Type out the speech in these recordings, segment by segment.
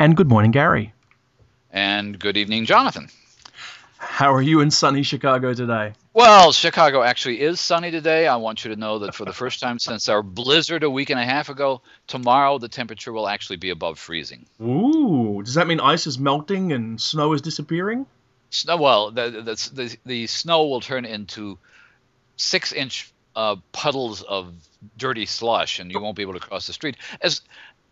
And good morning, Gary. And good evening, Jonathan. How are you in sunny Chicago today? Well, Chicago actually is sunny today. I want you to know that for the first time since our blizzard a week and a half ago, tomorrow the temperature will actually be above freezing. Ooh, does that mean ice is melting and snow is disappearing? Snow, well, the, the, the, the snow will turn into six inch uh, puddles of dirty slush, and you won't be able to cross the street. As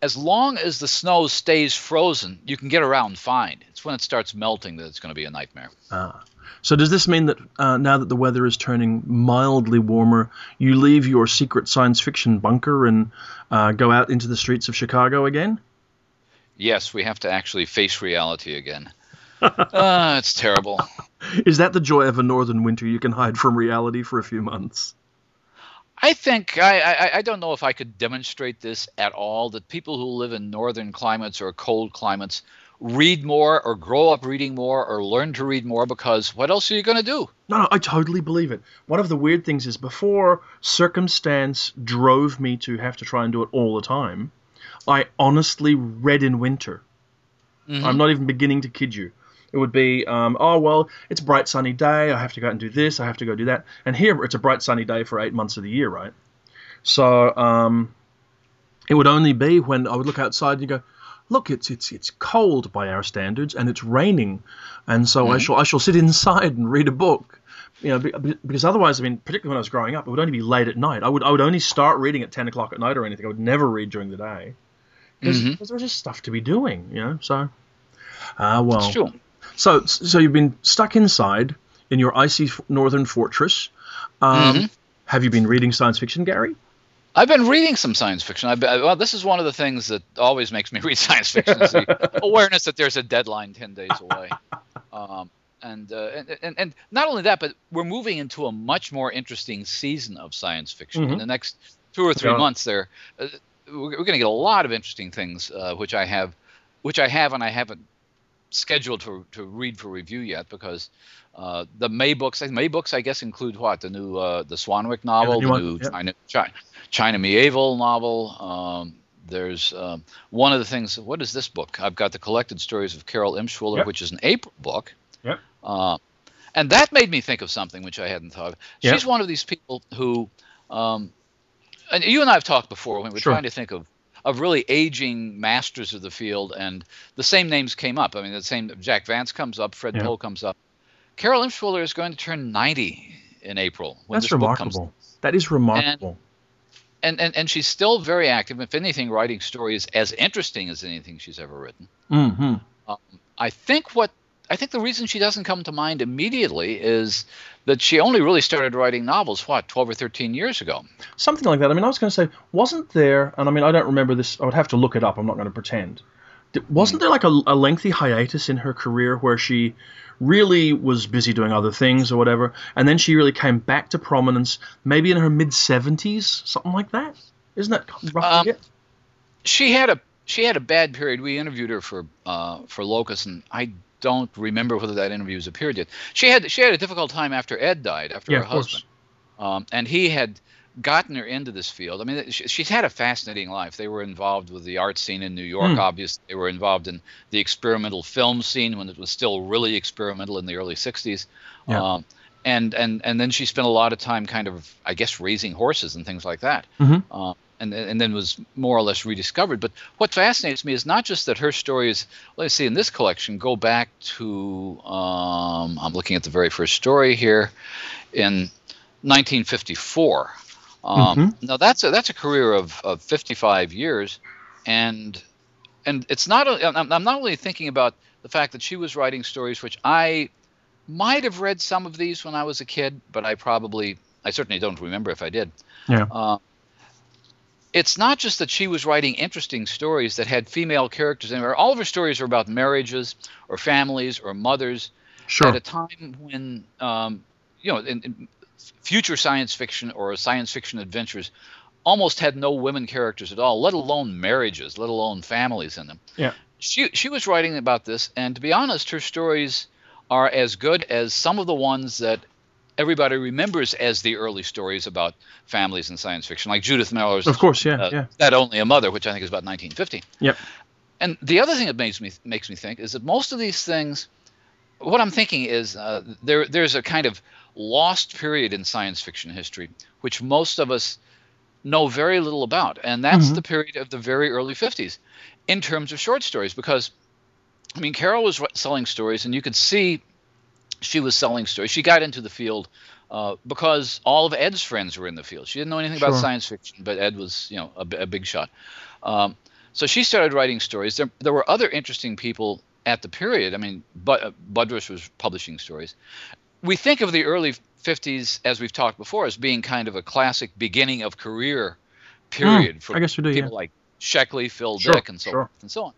as long as the snow stays frozen, you can get around fine. It's when it starts melting that it's going to be a nightmare. Ah. So does this mean that uh, now that the weather is turning mildly warmer, you leave your secret science fiction bunker and uh, go out into the streets of Chicago again? Yes, we have to actually face reality again. uh, it's terrible. Is that the joy of a northern winter? You can hide from reality for a few months. I think I, I, I don't know if I could demonstrate this at all. That people who live in northern climates or cold climates read more or grow up reading more or learn to read more because what else are you going to do? No, no, I totally believe it. One of the weird things is before circumstance drove me to have to try and do it all the time, I honestly read in winter. Mm-hmm. I'm not even beginning to kid you. It would be, um, oh, well, it's a bright sunny day. I have to go out and do this. I have to go do that. And here it's a bright sunny day for eight months of the year, right? So um, it would only be when I would look outside and you go, look, it's it's it's cold by our standards and it's raining, and so mm-hmm. I shall I shall sit inside and read a book. You know, because otherwise, I mean, particularly when I was growing up, it would only be late at night. I would I would only start reading at ten o'clock at night or anything. I would never read during the day because mm-hmm. there was just stuff to be doing. You know, so ah uh, well. So, so you've been stuck inside in your icy northern fortress. Um, mm-hmm. Have you been reading science fiction, Gary? I've been reading some science fiction. I've been, well, this is one of the things that always makes me read science fiction: is the awareness that there's a deadline ten days away. Um, and, uh, and, and and not only that, but we're moving into a much more interesting season of science fiction. Mm-hmm. In the next two or three yeah. months, there uh, we're, we're going to get a lot of interesting things, uh, which I have, which I have, and I haven't scheduled to, to read for review yet because uh, the May books, May books, I guess, include what the new uh, the Swanwick novel, yeah, the, the new yep. China, China, China Miéville novel. Um, there's um, one of the things. What is this book? I've got the collected stories of Carol Emshwiller, yep. which is an April book. Yep. Uh, and that made me think of something which I hadn't thought of. She's yep. one of these people who, um, and you and I have talked before when we're sure. trying to think of of really aging masters of the field, and the same names came up. I mean, the same Jack Vance comes up, Fred yeah. Pohl comes up. Carol Emshwiller is going to turn 90 in April. That's remarkable. That is remarkable. And, and, and, and she's still very active. If anything, writing stories as interesting as anything she's ever written. Mm-hmm. Um, I think what I think the reason she doesn't come to mind immediately is that she only really started writing novels, what, 12 or 13 years ago? Something like that. I mean, I was going to say, wasn't there, and I mean, I don't remember this, I would have to look it up, I'm not going to pretend. Wasn't hmm. there like a, a lengthy hiatus in her career where she really was busy doing other things or whatever, and then she really came back to prominence maybe in her mid 70s, something like that? Isn't that roughly um, it? She had a she had a bad period. We interviewed her for uh, for Locus, and I don't remember whether that interview has appeared yet. She had she had a difficult time after Ed died, after yeah, her husband, um, and he had gotten her into this field. I mean, she, she's had a fascinating life. They were involved with the art scene in New York, mm. obviously. They were involved in the experimental film scene when it was still really experimental in the early '60s. Yeah. Um, and and and then she spent a lot of time, kind of, I guess, raising horses and things like that. Mm-hmm. Uh, and, and then was more or less rediscovered. But what fascinates me is not just that her stories, let's see, in this collection, go back to, um, I'm looking at the very first story here, in 1954. Um, mm-hmm. Now that's a, that's a career of, of 55 years, and and it's not. I'm, I'm not only thinking about the fact that she was writing stories which I might have read some of these when I was a kid, but I probably I certainly don't remember if I did. Yeah. Uh, it's not just that she was writing interesting stories that had female characters in there. All of her stories are about marriages or families or mothers sure. at a time when, um, you know, in, in future science fiction or science fiction adventures almost had no women characters at all, let alone marriages, let alone families in them. Yeah. She she was writing about this, and to be honest, her stories are as good as some of the ones that everybody remembers as the early stories about families in science fiction, like Judith Merril's. Of course, yeah, uh, yeah. That Only a Mother, which I think is about 1950. Yep. and the other thing that makes me makes me think is that most of these things, what I'm thinking is uh, there there's a kind of lost period in science fiction history, which most of us know very little about, and that's mm-hmm. the period of the very early 50s in terms of short stories. Because, I mean, Carol was selling stories, and you could see she was selling stories. She got into the field uh, because all of Ed's friends were in the field. She didn't know anything sure. about science fiction, but Ed was, you know, a, a big shot. Um, so she started writing stories. There, there were other interesting people at the period. I mean, Bud, uh, Budrys was publishing stories. We think of the early 50s, as we've talked before, as being kind of a classic beginning of career period mm, for I guess we do, people yeah. like Sheckley, Phil sure, Dick, and so sure. and so on.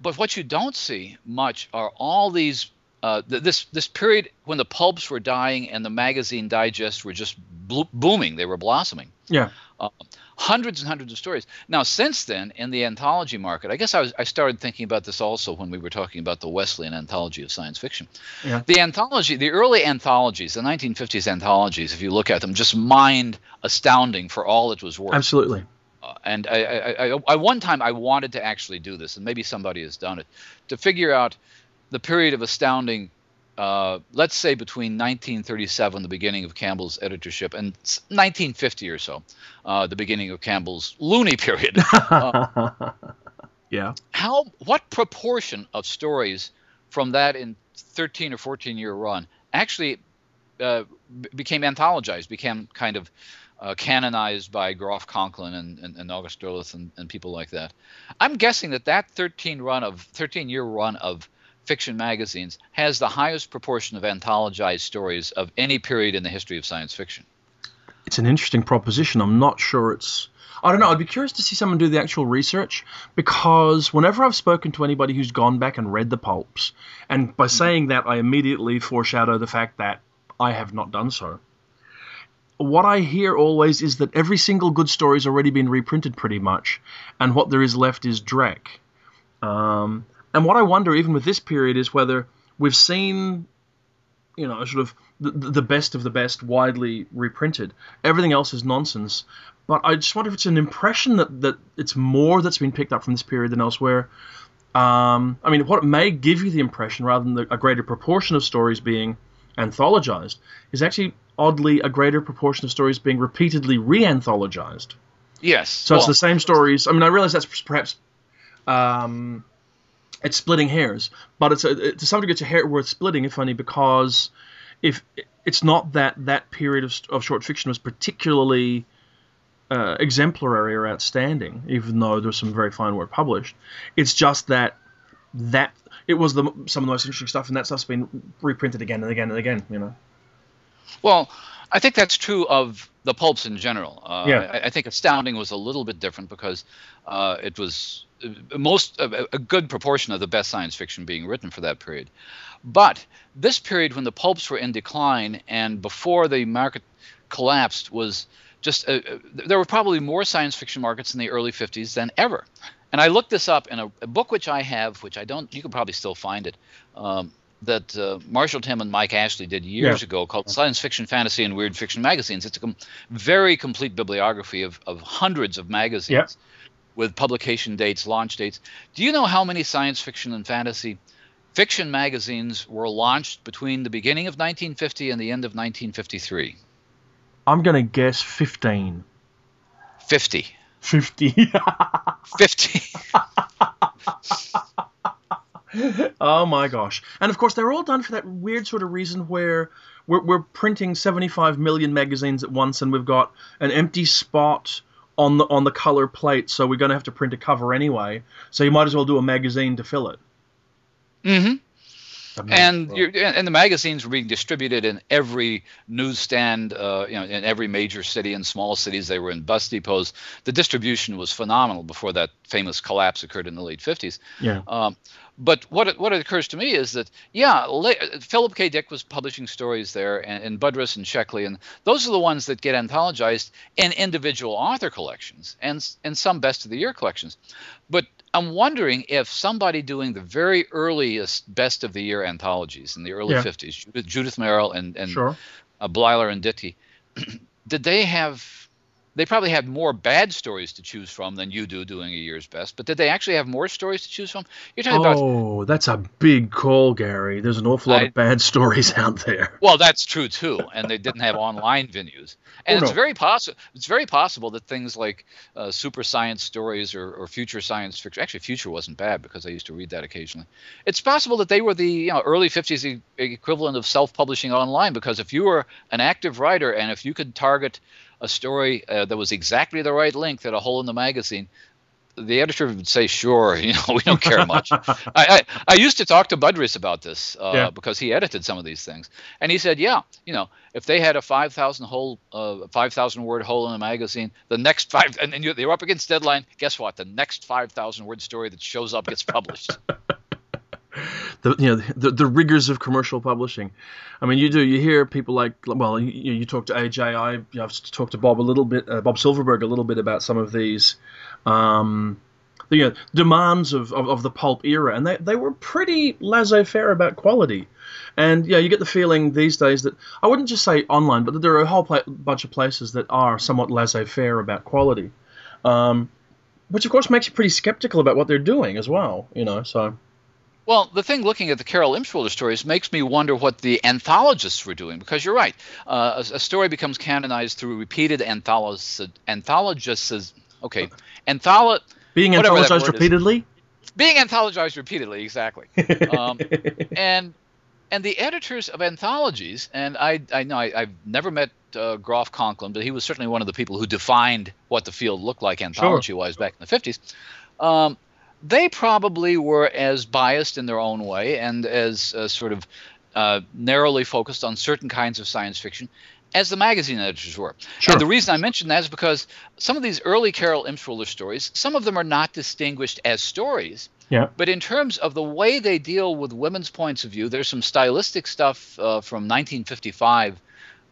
But what you don't see much are all these uh, th- this this period when the pulps were dying and the magazine digests were just blo- booming, they were blossoming. Yeah. Uh, hundreds and hundreds of stories. Now, since then, in the anthology market, I guess I was I started thinking about this also when we were talking about the Wesleyan anthology of science fiction. Yeah. The anthology, the early anthologies, the 1950s anthologies, if you look at them, just mind astounding for all it was worth. Absolutely. Uh, and I, I, I, I, one time I wanted to actually do this, and maybe somebody has done it, to figure out the period of astounding, uh, let's say between 1937, the beginning of Campbell's editorship, and 1950 or so, uh, the beginning of Campbell's loony period. uh, yeah. How? What proportion of stories from that in 13 or 14 year run actually uh, became anthologized, became kind of uh, canonized by Groff Conklin and, and, and August Derleth and, and, people like that. I'm guessing that that 13 run of 13 year run of fiction magazines has the highest proportion of anthologized stories of any period in the history of science fiction. It's an interesting proposition. I'm not sure it's. I don't know. I'd be curious to see someone do the actual research because whenever I've spoken to anybody who's gone back and read the pulps, and by mm-hmm. saying that, I immediately foreshadow the fact that I have not done so what I hear always is that every single good story has already been reprinted pretty much, and what there is left is Drek. Um, and what I wonder, even with this period, is whether we've seen, you know, sort of the, the best of the best widely reprinted. Everything else is nonsense. But I just wonder if it's an impression that, that it's more that's been picked up from this period than elsewhere. Um, I mean, what may give you the impression, rather than the, a greater proportion of stories being anthologized, is actually oddly a greater proportion of stories being repeatedly re-anthologized. Yes. So well, it's the same stories. I mean, I realize that's perhaps um, it's splitting hairs, but it's a, to some degree it's a hair worth splitting, if only because if it's not that that period of, of short fiction was particularly uh, exemplary or outstanding, even though there's some very fine work published. It's just that that it was the some of the most interesting stuff, and that stuff's been reprinted again and again and again. You know. Well, I think that's true of the pulps in general. Uh, yeah. I, I, think Astounding was a little bit different because uh, it was uh, most a, good proportion of the best science fiction being written for that period. But this period when the pulps were in decline and before the market collapsed was just uh, uh there were probably more science fiction markets in the early 50s than ever. And I looked this up in a, a book which I have, which I don't, you can probably still find it. Um, that uh, Marshall Tymn and Mike Ashley did years yeah. ago called Science Fiction, Fantasy, and Weird Fiction Magazines. It's a com- very complete bibliography of, of hundreds of magazines yeah. With publication dates, launch dates. Do you know how many science fiction and fantasy fiction magazines were launched between the beginning of 1950 and the end of 1953? I'm going to guess 15. 50. 50. 50. oh my gosh. And of course, they're all done for that weird sort of reason where we're, we're printing 75 million magazines at once and we've got an empty spot on the on the color plate, so we're going to have to print a cover anyway. So you might as well do a magazine to fill it. Mm-hmm. And and the magazines were being distributed in every newsstand, uh, you know, in every major city and small cities. They were in bus depots. The distribution was phenomenal before that famous collapse occurred in the late 50s. Yeah. Um, but what it, what it occurs to me is that yeah, Philip K. Dick was publishing stories there, and, and Budrys and Sheckley, and those are the ones that get anthologized in individual author collections and and some best of the year collections. But I'm wondering if somebody doing the very earliest best of the year anthologies in the early yeah. 50s, Judith Merril and and sure. uh, Bleiler and Dikty, did they have they probably had more bad stories to choose from than you do doing a year's best. But did they actually have more stories to choose from? You're talking oh, about. Oh, that's a big call, Gary. There's an awful lot I, of bad stories out there. Well, that's true too, and they didn't have online venues. And oh, it's no. very possible. It's very possible that things like uh, super science stories or, or future science fiction. Actually, future wasn't bad because I used to read that occasionally. It's possible that they were the you know early 50s equivalent of self-publishing online because if you were an active writer and if you could target a story uh, that was exactly the right length at a hole in the magazine, the editor would say, "Sure, you know, we don't care much." I, I, I used to talk to Budrys about this uh, yeah. because he edited some of these things, and he said, "Yeah, you know, if they had a five thousand hole, uh, five thousand word hole in a magazine, the next five, and, and you're up against deadline. Guess what? The next five thousand word story that shows up gets published." The you know the, the rigors of commercial publishing. I mean, you do you hear people like well, you, you talk to AJ. I I've talked to Bob a little bit, uh, Bob Silverberg a little bit about some of these. Um, the you know, demands of, of, of, the pulp era, and they, they were pretty laissez faire about quality. And yeah, you get the feeling these days that I wouldn't just say online, but that there are a whole pla- bunch of places that are somewhat laissez faire about quality, um, which of course makes you pretty skeptical about what they're doing as well. You know, so. Well, the thing looking at the Carol Emshwiller stories makes me wonder what the anthologists were doing, because you're right. Uh, a, a, story becomes canonized through repeated anthologists. Anthologists, okay, antholo- being anthologized repeatedly. Is. Being anthologized repeatedly, exactly. Um, and and the editors of anthologies, and I I know I, have never met uh, Groff Conklin, but he was certainly one of the people who defined what the field looked like anthology-wise sure. back in the 50s. Um, they probably were as biased in their own way and as uh, sort of uh, narrowly focused on certain kinds of science fiction as the magazine editors were. Sure. And the reason I mention that is because some of these early Carol Emshwiller stories, some of them are not distinguished as stories. Yeah. But in terms of the way they deal with women's points of view, there's some stylistic stuff uh, from 1955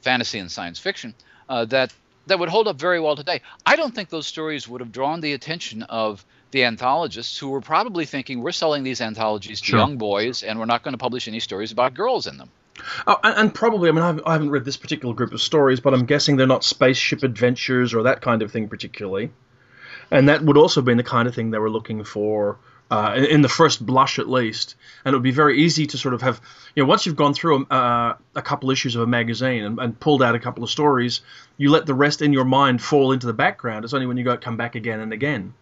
fantasy and science fiction uh, that that would hold up very well today. I don't think those stories would have drawn the attention of the anthologists who were probably thinking we're selling these anthologies to sure. young boys and we're not going to publish any stories about girls in them. Oh, and, and, probably, I mean, I haven't, I haven't, read this particular group of stories, but I'm guessing they're not spaceship adventures or that kind of thing particularly. And that would also have been the kind of thing they were looking for uh, in, in, the first blush, at least. And it would be very easy to sort of have, you know, once you've gone through a, uh, a couple issues of a magazine and, and, pulled out a couple of stories, you let the rest in your mind fall into the background. It's only when you go come back again and again.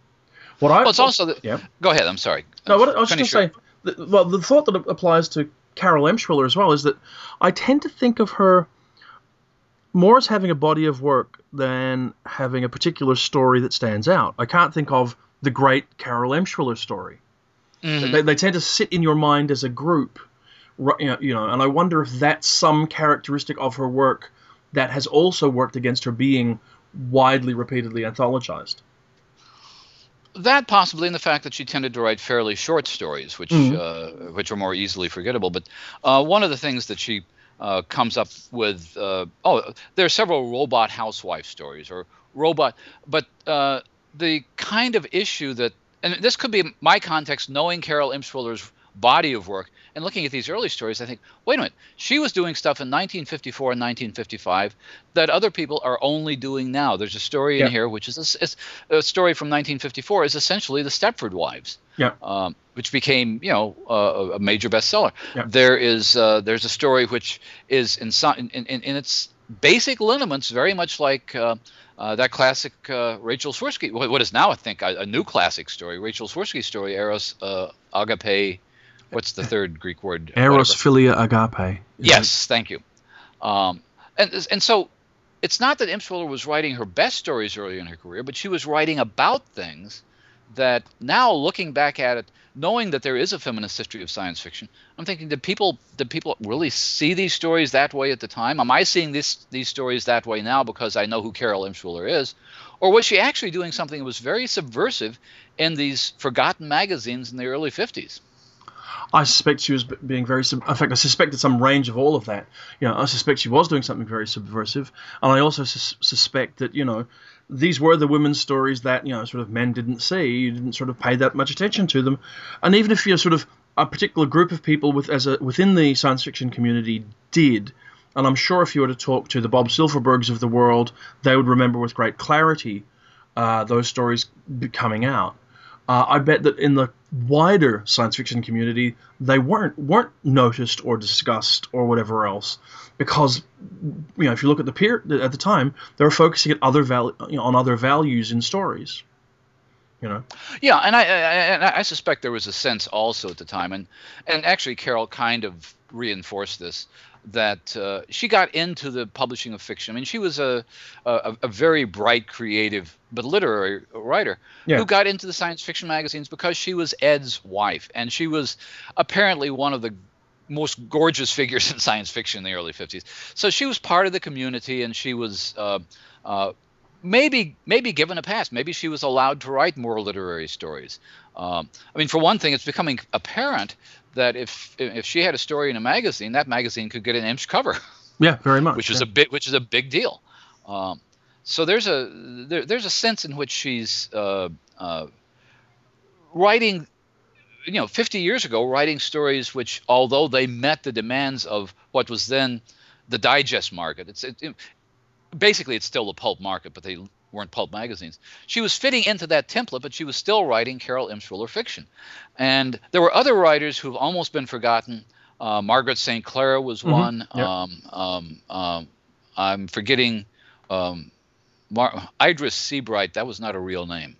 What I well, it's also the, yeah. Go ahead. I'm sorry. No, what I was just going to say. Well, the thought that applies to Carol Emshwiller as well is that I tend to think of her more as having a body of work than having a particular story that stands out. I can't think of the great Carol Emshwiller story. Mm-hmm. They, they, tend to sit in your mind as a group, you know, you know, and I wonder if that's some characteristic of her work that has also worked against her being widely, repeatedly anthologized that possibly, and the fact that she tended to write fairly short stories, which mm-hmm. uh, which are more easily forgettable. But uh, one of the things that she uh, comes up with, uh, oh, there are several robot housewife stories or robot, but uh, the kind of issue that, and this could be my context, knowing Carol Emshwiller's body of work and looking at these early stories, I think, wait a minute, she was doing stuff in 1954 and 1955 that other people are only doing now. There's a story in here which is a, a, story from 1954 is essentially the Stepford Wives. Yeah. Um, which became, you know, uh, a major bestseller. There is uh, there's a story which is in, in, in, in its basic lineaments very much like uh, uh, that classic uh, Rachel Swirsky, what is now I think a, a, new classic story, Rachel Swirsky story, Eros uh, Agape what's the third Greek word? Eros, philia, agape. Yes, it? thank you. Um, and and so it's not that Emshwiller was writing her best stories early in her career, but she was writing about things that now looking back at it, knowing that there is a feminist history of science fiction, I'm thinking did people did people really see these stories that way at the time? Am I seeing this these stories that way now because I know who Carol Emshwiller is? Or was she actually doing something that was very subversive in these forgotten magazines in the early 50s? I suspect she was being very. In fact, I suspected some range of all of that. You know, I suspect she was doing something very subversive, and I also sus- suspect that you know these were the women's stories that you know sort of men didn't see. You didn't sort of pay that much attention to them, and even if you're sort of a particular group of people with as a within the science fiction community did, and I'm sure if you were to talk to the Bob Silverbergs of the world, they would remember with great clarity uh, those stories coming out. Uh, I bet that in the wider science fiction community, they weren't weren't noticed or discussed or whatever else, because you know if you look at the peer at the time, they were focusing at other val- you know, on other values in stories. You know. Yeah, and I, I I suspect there was a sense also at the time, and and actually Carol kind of reinforced this that uh, she got into the publishing of fiction. I mean, she was a a, a very bright, creative, but literary writer Yeah. who got into the science fiction magazines because she was Ed's wife, and she was apparently one of the most gorgeous figures in science fiction in the early 50s. So she was part of the community, and she was. Uh, uh, Maybe, maybe given a pass. Maybe she was allowed to write more literary stories. Um, I mean, for one thing, it's becoming apparent that if if she had a story in a magazine, that magazine could get an Emsh cover, Yeah, very much. which is a bit which is a big deal. Um, so there's a there, there's a sense in which she's uh, uh, writing, you know, 50 years ago, writing stories which, although they met the demands of what was then the digest market, it's it, it- basically it's still the pulp market, but they weren't pulp magazines. She was fitting into that template, but she was still writing Carol Emshwiller fiction. And there were other writers who've almost been forgotten. Uh, Margaret St. Clair was one. Yep. Um, um, um, I'm forgetting um, Mar- Idris Seabright. That was not a real name.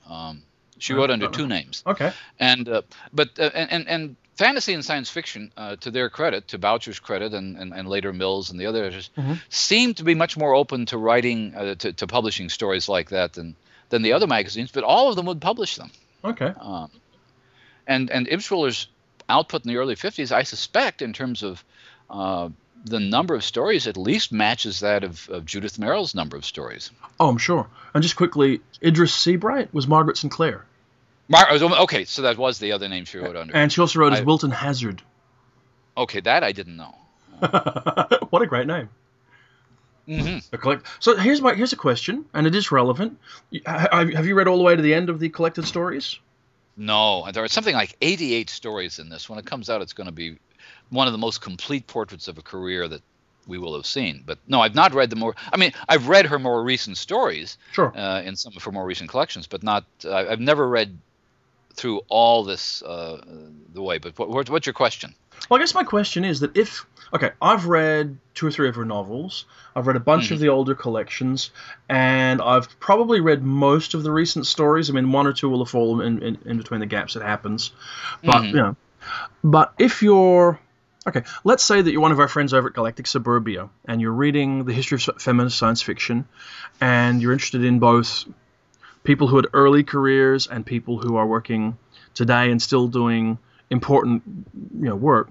She wrote under two names. Okay. And uh, but uh, and, and fantasy and science fiction, uh, to their credit, to Boucher's credit, and, and, and later Mills and the other editors, Mhm. seem to be much more open to writing uh, to, to publishing stories like that than than the other magazines. But all of them would publish them. Okay. Um, and and Emshwiller's output in the early 50s, I suspect, in terms of uh, the number of stories, at least matches that of, of Judith Merril's number of stories. Oh, I'm sure. And just quickly, Idris Seabright was Margaret St. Clair, Mar- okay, so that was the other name she wrote under. and she also wrote as I- Wilton Hazzard. Okay, that I didn't know. what a great name. hmm A so here's my here's a question, and it is relevant. Have you read all the way to the end of the collected stories? No, there are something like 88 stories in this. When it comes out, it's going to be one of the most complete portraits of a career that we will have seen. But no, I've not read the more. I mean, I've read her more recent stories Sure. uh, in some of her more recent collections, but not. Uh, I've never read through all this uh, the way. But what, what- what's your question? Well, I guess my question is that if okay, I've read two or three of her novels. I've read a bunch of the older collections, and I've probably read most of the recent stories. I mean, one or two will have fallen in, in, in between the gaps. It happens, but Mhm. you know. But if you're okay, let's say that you're one of our friends over at Galactic Suburbia, and you're reading the history of feminist science fiction, and you're interested in both people who had early careers and people who are working today and still doing important you know work.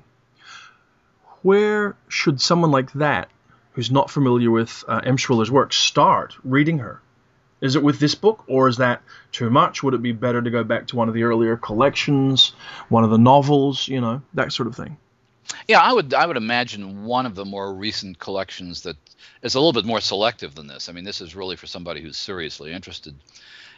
Where should someone like that who's not familiar with uh, Emshwiller's work start reading her? Is it with this book or is that too much? Would it be better to go back to one of the earlier collections one of the novels you know that sort of thing Yeah, I would I would imagine one of the more recent collections that is a little bit more selective than this. I mean, this is really for somebody who's seriously interested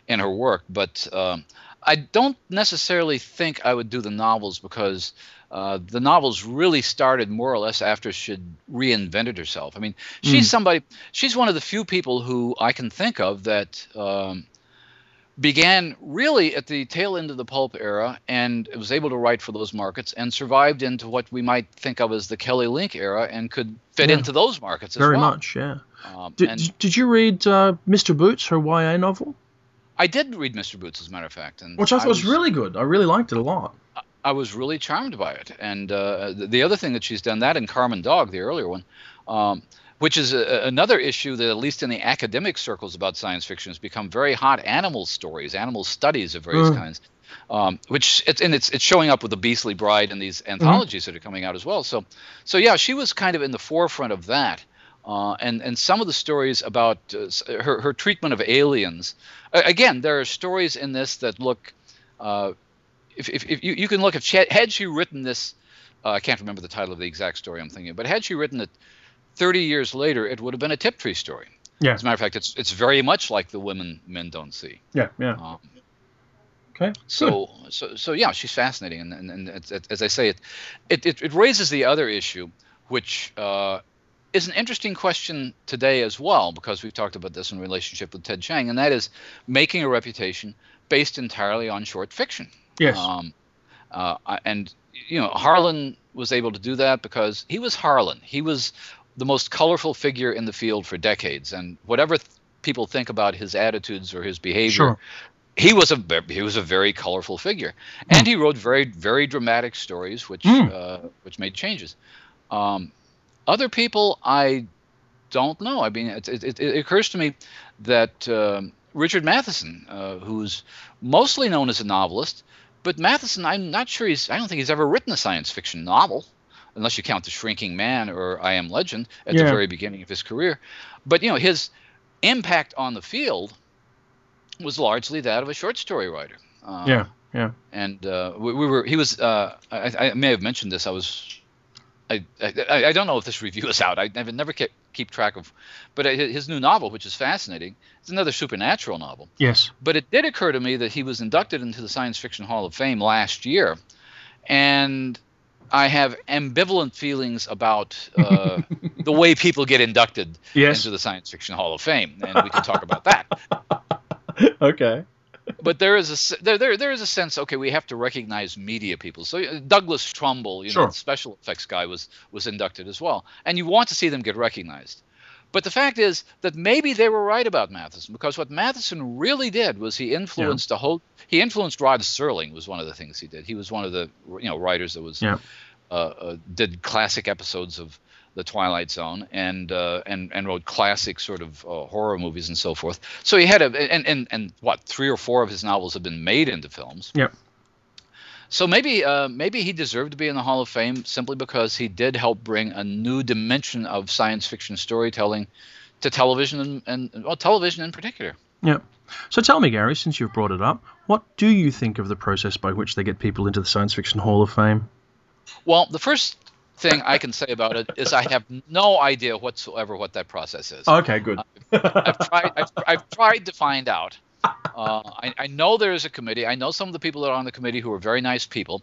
in her work. But um, I don't necessarily think I would do the novels because uh, the novels really started more or less after she'd reinvented herself. I mean, she's somebody. She's one of the few people who I can think of that. Um, began really at the tail end of the pulp era and was able to write for those markets and survived into what we might think of as the Kelly Link era and could fit Yeah. into those markets as well. very well. much yeah Um, did, and did you read uh, mr boots her ya novel I did read Mr. Boots, as a matter of fact, and which i thought was really good i really liked it a lot I was really charmed by it. And uh, the, the other thing that she's done that in Carmen Dog, the earlier one, um, which is a, another issue that at least in the academic circles about science fiction has become very hot. Animal stories, animal studies of various Mm. kinds, um, which it's and it's it's showing up with the Beastly Bride and these anthologies that are coming out as well. So, so yeah, she was kind of in the forefront of that. Uh, and and some of the stories about uh, her her treatment of aliens. a- Again, there are stories in this that look. Uh, if, if, if you, you can look if she had, she written this uh, i can't remember the title of the exact story i'm thinking but had she written it 30 years later it would have been a tiptree story yeah as a matter of fact it's it's very much like the women men don't see yeah yeah um, okay good. so so so yeah she's fascinating and, and, and it's, it, as i say it, it it it raises the other issue which uh, is an interesting question today as well, because we've talked about this in relationship with Ted Chiang, and that is making a reputation based entirely on short fiction. Yes. Um, uh, and you know, Harlan was able to do that because he was Harlan. He was the most colorful figure in the field for decades, and whatever th- people think about his attitudes or his behavior, Sure. he was a he was a very colorful figure, and he wrote very very dramatic stories, which Mm. uh, which made changes. Um, other people, I don't know. I mean, it, it, it- it occurs to me that um, Richard Matheson, uh, who's mostly known as a novelist, but Matheson, I'm not sure he's. I don't think he's ever written a science fiction novel, unless you count The Shrinking Man or I Am Legend at the very beginning of his career. But you know, his impact on the field was largely that of a short story writer. Uh, Yeah. Yeah. and uh, we, we were he was uh, I, I may have mentioned this I was I, I I don't know if this review is out I never never kept, keep track of but his new novel which is fascinating it's another supernatural novel Yes. but it did occur to me that he was inducted into the Science Fiction Hall of Fame last year and I have ambivalent feelings about uh, the way people get inducted Yes. into the Science Fiction Hall of Fame and we can talk about that okay. but there is a there, there there is a sense okay we have to recognize media people so uh, Douglas Trumbull you know Sure. the special effects guy was was inducted as well and you want to see them get recognized but the fact is that maybe they were right about Matheson because what Matheson really did was he influenced a whole he influenced Rod Serling was one of the things he did he was one of the you know writers that was Yeah. uh, uh, did classic episodes of the Twilight Zone and uh, and and wrote classic sort of uh, horror movies and so forth. So he had a and, and and what three or four of his novels have been made into films. Yep. So maybe uh, maybe he deserved to be in the Hall of Fame simply because he did help bring a new dimension of science fiction storytelling to television and, and well television in particular. Yeah. So tell me, Gary, since you've brought it up, what do you think of the process by which they get people into the Science Fiction Hall of Fame? Well, the first thing I can say about it is I have no idea whatsoever what that process is. Okay, good. I've tried. I've, I've tried to find out. Uh, I, I know there is a committee. I know some of the people that are on the committee who are very nice people.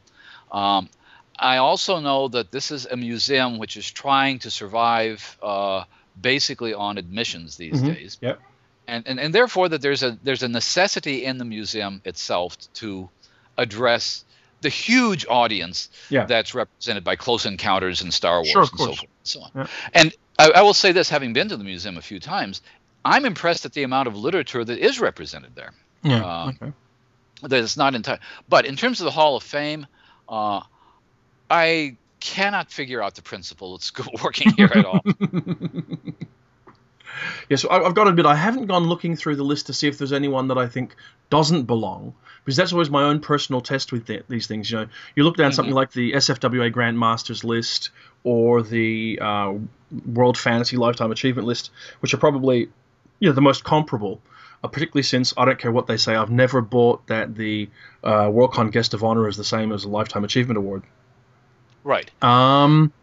Um, I also know that this is a museum which is trying to survive uh, basically on admissions these Mhm. days, Yep. and, and and therefore that there's a there's a necessity in the museum itself to address the huge audience Yeah. that's represented by Close Encounters and Star Wars Sure, and so forth and so on. Yeah. And I, I will say this, having been to the museum a few times, I'm impressed at the amount of literature that is represented there. Yeah. Uh, okay. That it's not entire. But in terms of the Hall of Fame, uh, I cannot figure out the principle that's working here at all. Yeah, so I- I've got to admit, I haven't gone looking through the list to see if there's anyone that I think doesn't belong, because that's always my own personal test with th- these things. You know, you look down something like the SFWA Grandmasters list or the uh, World Fantasy Lifetime Achievement list, which are probably you know the most comparable. Uh, particularly since I don't care what they say, I've never bought that the uh, Worldcon Guest of Honor is the same as a Lifetime Achievement Award. right. Um,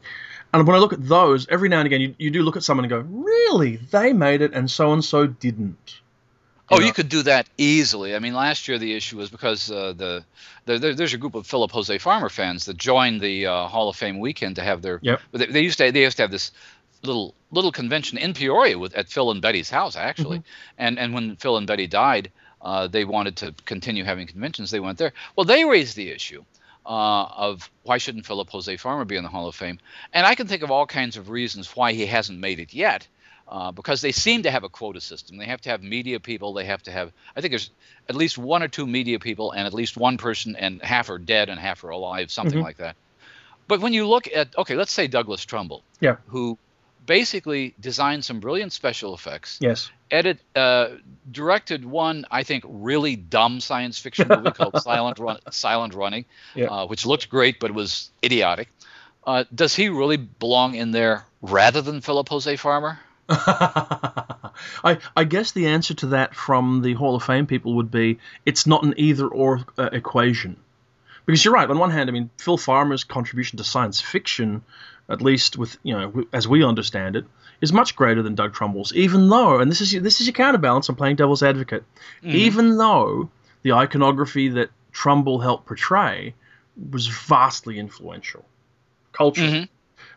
and when I look at those, every now and again, you, you do look at someone and go, really? They made it and so and so didn't. Oh, know. you could do that easily. I mean, last year the issue was because uh, the, the there, there's a group of Philip Jose Farmer fans that joined the uh, Hall of Fame weekend to have their. Yep. They, they used to they used to have this little little convention in Peoria with at Phil and Betty's house actually, Mm-hmm. and and when Phil and Betty died, uh, they wanted to continue having conventions. They went there. Well, they raised the issue. Uh, of why shouldn't Philip Jose Farmer be in the Hall of Fame? And I can think of all kinds of reasons why he hasn't made it yet uh, because they seem to have a quota system. They have to have media people. They have to have. I think there's at least one or two media people, and at least one person, and half are dead and half are alive, something Mhm. like that. But when you look at okay, let's say Douglas Trumbull, Yeah. who basically designed some brilliant special effects, Yes. edit, uh, directed one I think really dumb science fiction movie called Silent Run, Silent Running, Yeah. uh, which looked great but was idiotic. Uh, does he really belong in there rather than Philip Jose Farmer? I, I guess the answer to that from the Hall of Fame people would be it's not an either or uh, equation. Because you're right, on one hand, I mean, Phil Farmer's contribution to science fiction, at least with, you know, as we understand it, is much greater than Doug Trumbull's, even though, and this is, this is your counterbalance, I'm playing devil's advocate, even though the iconography that Trumbull helped portray was vastly influential culturally. Mhm.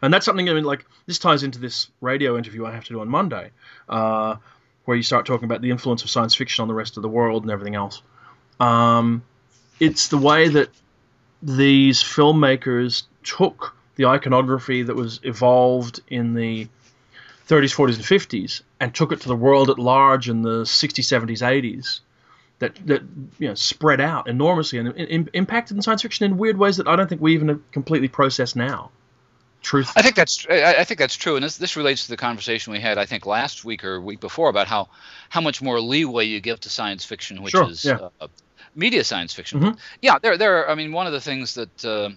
And that's something I mean, like this ties into this radio interview I have to do on Monday, uh, where you start talking about the influence of science fiction on the rest of the world and everything else. Um, it's the way that these filmmakers took the iconography that was evolved in the 30s, 40s, and 50s and took it to the world at large in the 60s, 70s, 80s. That, that you know spread out enormously and in, impacted in science fiction in weird ways that I don't think we even completely process now. Truth. I think that's I think that's true, and this this relates to the conversation we had I think last week or week before about how how much more leeway you give to science fiction, which sure, is yeah. uh, media science fiction. Mhm. Yeah, there there. I mean, one of the things that uh,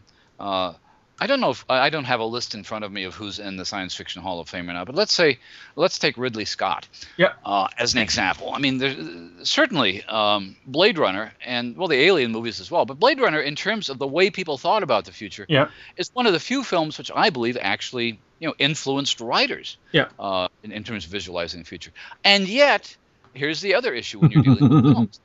uh, I don't know if I don't have a list in front of me of who's in the Science Fiction Hall of Fame or not, but let's say let's take Ridley Scott Yeah. uh, as an example. I mean, there's certainly um, Blade Runner and well, the Alien movies as well. But Blade Runner, in terms of the way people thought about the future, Yeah. is one of the few films which I believe actually you know influenced writers Yeah. uh, in, in terms of visualizing the future. And yet, here's the other issue when you're dealing with films.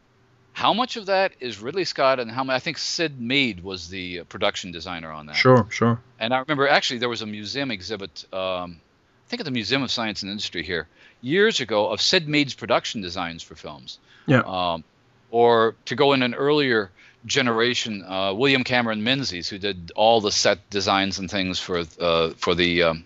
How much of that is Ridley Scott, and how much? I think Syd Mead was the uh, production designer on that. Sure, sure. And I remember actually there was a museum exhibit, um, I think at the Museum of Science and Industry here, years ago of Syd Mead's production designs for films. Yeah. Um, or to go in an earlier generation, uh, William Cameron Menzies, who did all the set designs and things for uh, for the um,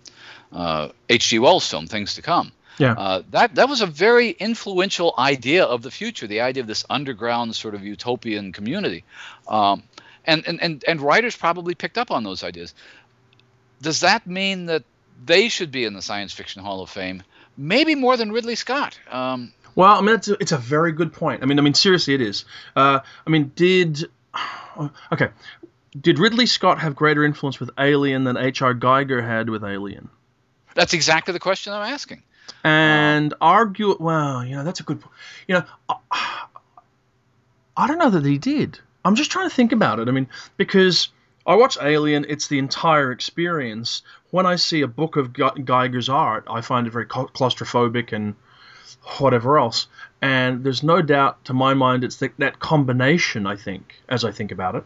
uh, H.G. Wells film, Things to Come. Yeah. Uh, that that was a very influential idea of the future, the idea of this underground sort of utopian community, um, and, and and and writers probably picked up on those ideas. Does that mean that they should be in the Science Fiction Hall of Fame? Maybe more than Ridley Scott. Um, Well, I mean, it's a, it's a very good point. I mean, I mean, seriously, it is. Uh, I mean, did okay? Did Ridley Scott have greater influence with Alien than H.R. Giger had with Alien? that's exactly the question I'm asking. And argue, well, you know, that's a good. You know, I, I don't know that he did. I'm just trying to think about it. I mean, because I watch Alien, it's the entire experience. When I see a book of Giger's art, I find it very claustrophobic and whatever else. And there's no doubt, to my mind, it's the, that combination. I think, as I think about it,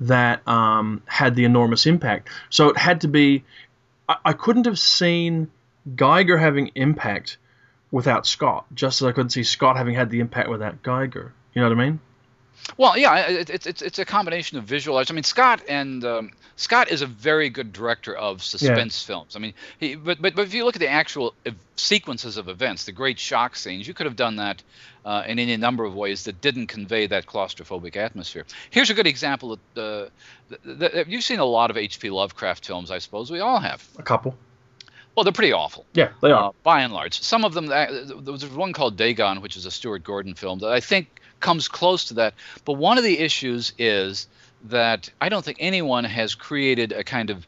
that um, had the enormous impact. So it had to be. I, I couldn't have seen Giger having impact without Scott, just as I couldn't see Scott having had the impact without Giger. You know what I mean? Well, yeah, it, it, it's it's a combination of visual. I mean, Scott and um, Scott is a very good director of suspense films. I mean, he, but, but but if you look at the actual sequences of events, the great shock scenes, you could have done that uh, in any number of ways that didn't convey that claustrophobic atmosphere. Here's a good example. Of, uh, th- th- you've seen a lot of H.P. Lovecraft films, I suppose. We all have. A couple. Well, they're pretty awful. Yeah, they are. Uh, by and large. Some of them, uh, there was one called Dagon, which is a Stuart Gordon film that I think comes close to that. But one of the issues is that I don't think anyone has created a kind of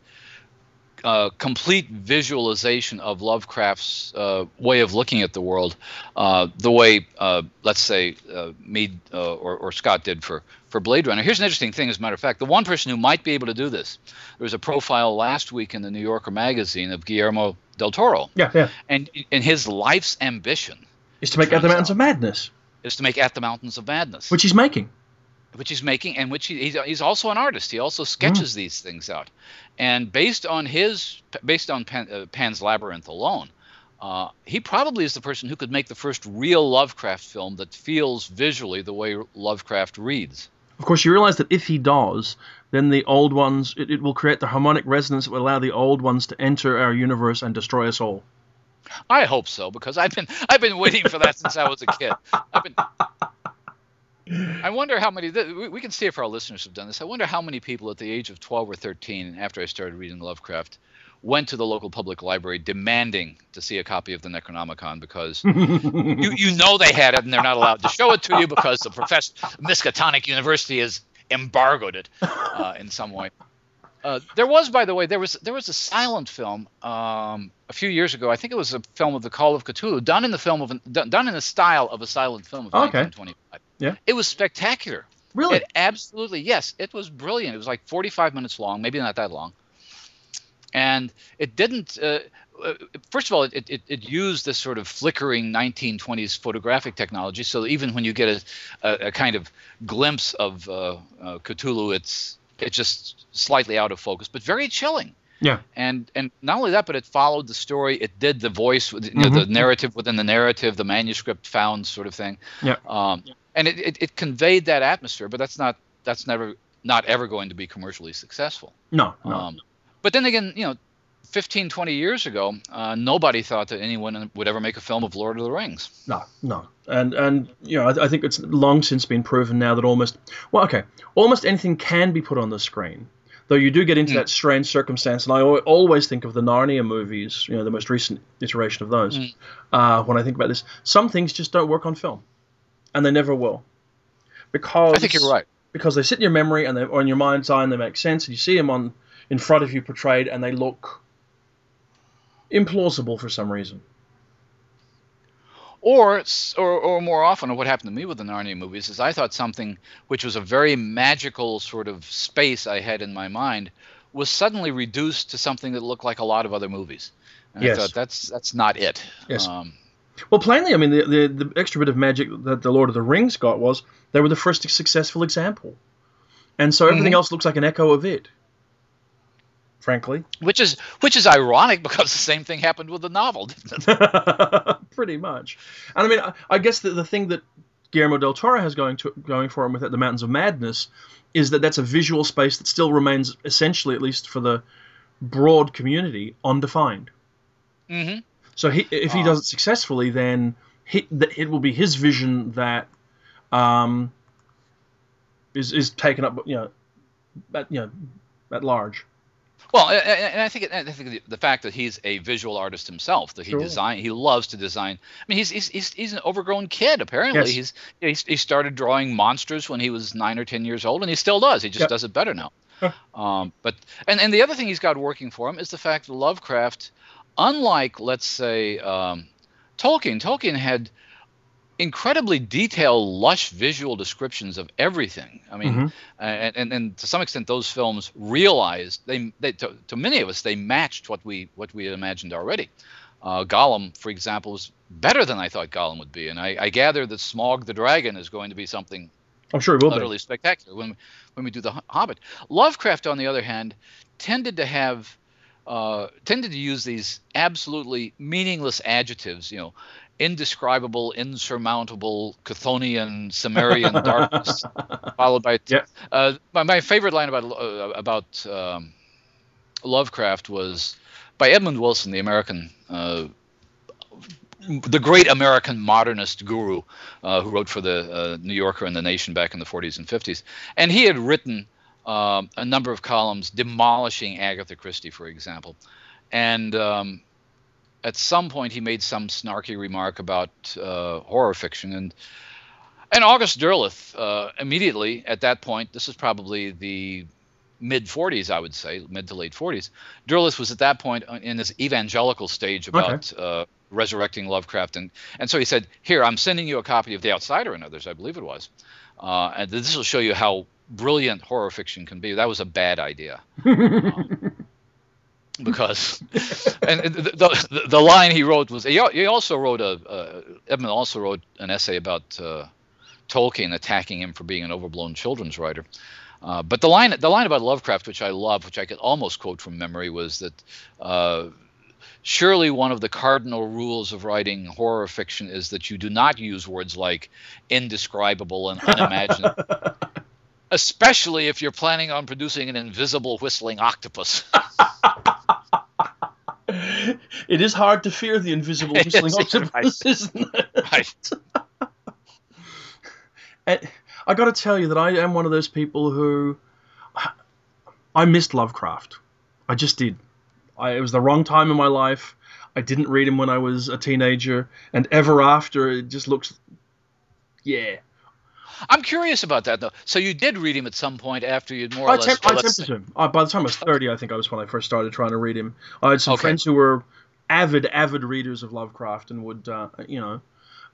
uh, complete visualization of Lovecraft's uh, way of looking at the world, uh, the way, uh, let's say, uh, Mead uh, or, or Scott did for, for Blade Runner. Here's an interesting thing, as a matter of fact. The one person who might be able to do this, there was a profile last week in the New Yorker magazine of Guillermo del Toro. yeah, yeah. And, and his life's ambition Is to make At the Mountains of Madness, is to make At the Mountains of Madness which he's making. Which he's making, and which he, he's, also an artist. He also sketches these things out, and based on his based on Pan, uh, Pan's Labyrinth alone, uh, he probably is the person who could make the first real Lovecraft film that feels visually the way Lovecraft reads. Of course, you realize that if he does, then the old ones, it, it will create the harmonic resonance that will allow the old ones to enter our universe and destroy us all. I hope so because I've been I've been waiting for that since I was a kid. I've been. I wonder how many. We can see if our listeners have done this. I wonder how many people at the age of 12 or 13, after I started reading Lovecraft, went to the local public library demanding to see a copy of the Necronomicon because you you know they had it and they're not allowed to show it to you because the professor Miskatonic University has embargoed it uh, in some way. Uh, there was, by the way, there was there was a silent film um, a few years ago. I think it was a film of the Call of Cthulhu, done in the film of done, done in the style of a silent film of Okay. 1925. Yeah. it was spectacular. Really? It absolutely yes, it was brilliant. It was like 45 minutes long, maybe not that long, and it didn't. Uh, uh, first of all, it, it, it used this sort of flickering 1920s photographic technology, so even when you get a, a, a kind of glimpse of uh, uh, Cthulhu, it's it's just slightly out of focus, but very chilling. Yeah. And and not only that, but it followed the story. It did the voice, you know, Mhm. the narrative within the narrative, the manuscript found sort of thing. Yeah. Um, and it, it, it conveyed that atmosphere, but that's not that's never not ever going to be commercially successful. No, no. Um, but then again, you know, 15, 20 years ago, uh, nobody thought that anyone would ever make a film of Lord of the Rings. No, no, and and you know I, I think it's long since been proven now that almost well, okay, almost anything can be put on the screen. Though you do get into Mm. that strange circumstance, and I always think of the Narnia movies, you know, the most recent iteration of those. Mm. Uh, when I think about this, some things just don't work on film, and they never will, because I think you're right. because they sit in your memory and they or in your mind's eye and they make sense, and you see them on in front of you portrayed, and they look implausible for some reason. Or, or, or more often, or what happened to me with the Narnia movies is I thought something which was a very magical sort of space I had in my mind was suddenly reduced to something that looked like a lot of other movies. And Yes. I thought that's that's not it. Yes. Um, Well, plainly, I mean, the, the, the extra bit of magic that the Lord of the Rings got was they were the first successful example. And so everything Mhm. else looks like an echo of it, frankly. which is which is ironic because the same thing happened with the novel. didn't it? Pretty much. And I mean, I, I guess the, the thing that Guillermo del Toro has going to going for him with The Mountains of Madness is that that's a visual space that still remains essentially, at least for the broad community, undefined. Mhm. So he, if he Ah. does it successfully, then he, that it will be his vision that um, is is taken up, you know, at you know, at large. Well, and I think I think the- the fact that he's a visual artist himself, that he Sure. design, he loves to design. I mean, he's he's he's, he's an overgrown kid. Apparently, Yes. he's, he's he started drawing monsters when he was nine or ten years old, and he still does. He just Yep. does it better now. Um, but and and the other thing he's got working for him is the fact that Lovecraft, unlike let's say um, Tolkien, Tolkien had incredibly detailed, lush visual descriptions of everything. I mean, Mhm. and, and and to some extent, those films realized they, they to, to many of us they matched what we what we had imagined already. Uh, Gollum, for example, was better than I thought Gollum would be, and I, I gather that Smaug the Dragon is going to be something I'm sure it will be. utterly spectacular when when we do the Hobbit. Lovecraft, on the other hand, tended to have uh, tended to use these absolutely meaningless adjectives, you know, indescribable, insurmountable, Chthonian, Cimmerian darkness, followed by Yeah. uh, my, my favorite line about uh, about um, Lovecraft was by Edmund Wilson, the American. Uh, the great American modernist guru uh, who wrote for the uh, New Yorker and the Nation back in the 40s and 50s. And he had written um, a number of columns demolishing Agatha Christie, for example. And um, at some point, he made some snarky remark about uh, horror fiction. And and August Derleth uh, immediately at that point, this is probably the mid 40s, I would say, mid to late 40s. Derleth was at that point in this evangelical stage about uh, resurrecting Lovecraft, and and so he said, "Here, I'm sending you a copy of The Outsider and others, I believe it was, uh, and this will show you how brilliant horror fiction can be." That was a bad idea. Um, because and the, the, the line he wrote was he, he also wrote a uh, Edmund also wrote an essay about uh, Tolkien attacking him for being an overblown children's writer. Uh, but the line the line about Lovecraft, which I love, which I could almost quote from memory, was that uh, surely one of the cardinal rules of writing horror fiction is that you do not use words like indescribable and unimaginable. Especially if you're planning on producing an invisible whistling octopus. it is hard to fear the invisible whistling is, octopus, isn't it? right. And I got to tell you that I am one of those people who I missed Lovecraft. I just did. I, it was the wrong time in my life. I didn't read him when I was a teenager, and ever after, it just looks, yeah. I'm curious about that though. So you did read him at some point after you'd more or I, less. attempt, I attempted to. Uh, by the time I was 30, I think I was when I first started trying to read him. I had some Okay. friends who were avid, avid readers of Lovecraft and would, uh, you know,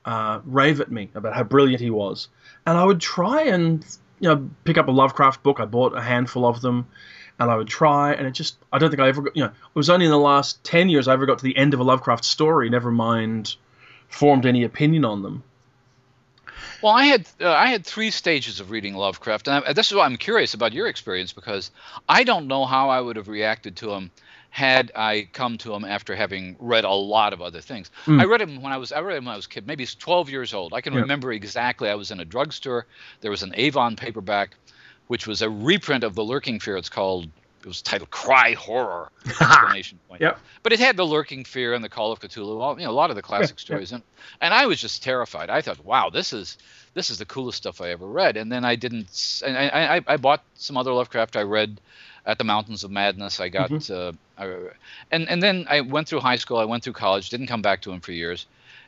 uh, rave at me about how brilliant he was. And I would try and, you know, pick up a Lovecraft book. I bought a handful of them. And I would try, and it just, I don't think I ever got, you know, it was only in the last 10 years I ever got to the end of a Lovecraft story, never mind formed any opinion on them. Well, I had uh, I had three stages of reading Lovecraft, and I, this is why I'm curious about your experience because I don't know how I would have reacted to him had I come to him after having read a lot of other things. Mm. I read him when I was I read him when I was a kid, maybe 12 years old. I can yep. remember exactly. I was in a drugstore. There was an Avon paperback, which was a reprint of The Lurking Fear. It's called it was titled "Cry Horror!" Exclamation point. Yep. But it had the Lurking Fear and the Call of Cthulhu, all, you know, a lot of the classic stories, and and I was just terrified. I thought, wow, this is this is the coolest stuff I ever read. And then I didn't. And I, I, I bought some other Lovecraft. I read at the Mountains of Madness. I got, mm-hmm. uh, I, and and then I went through high school. I went through college. Didn't come back to him for years.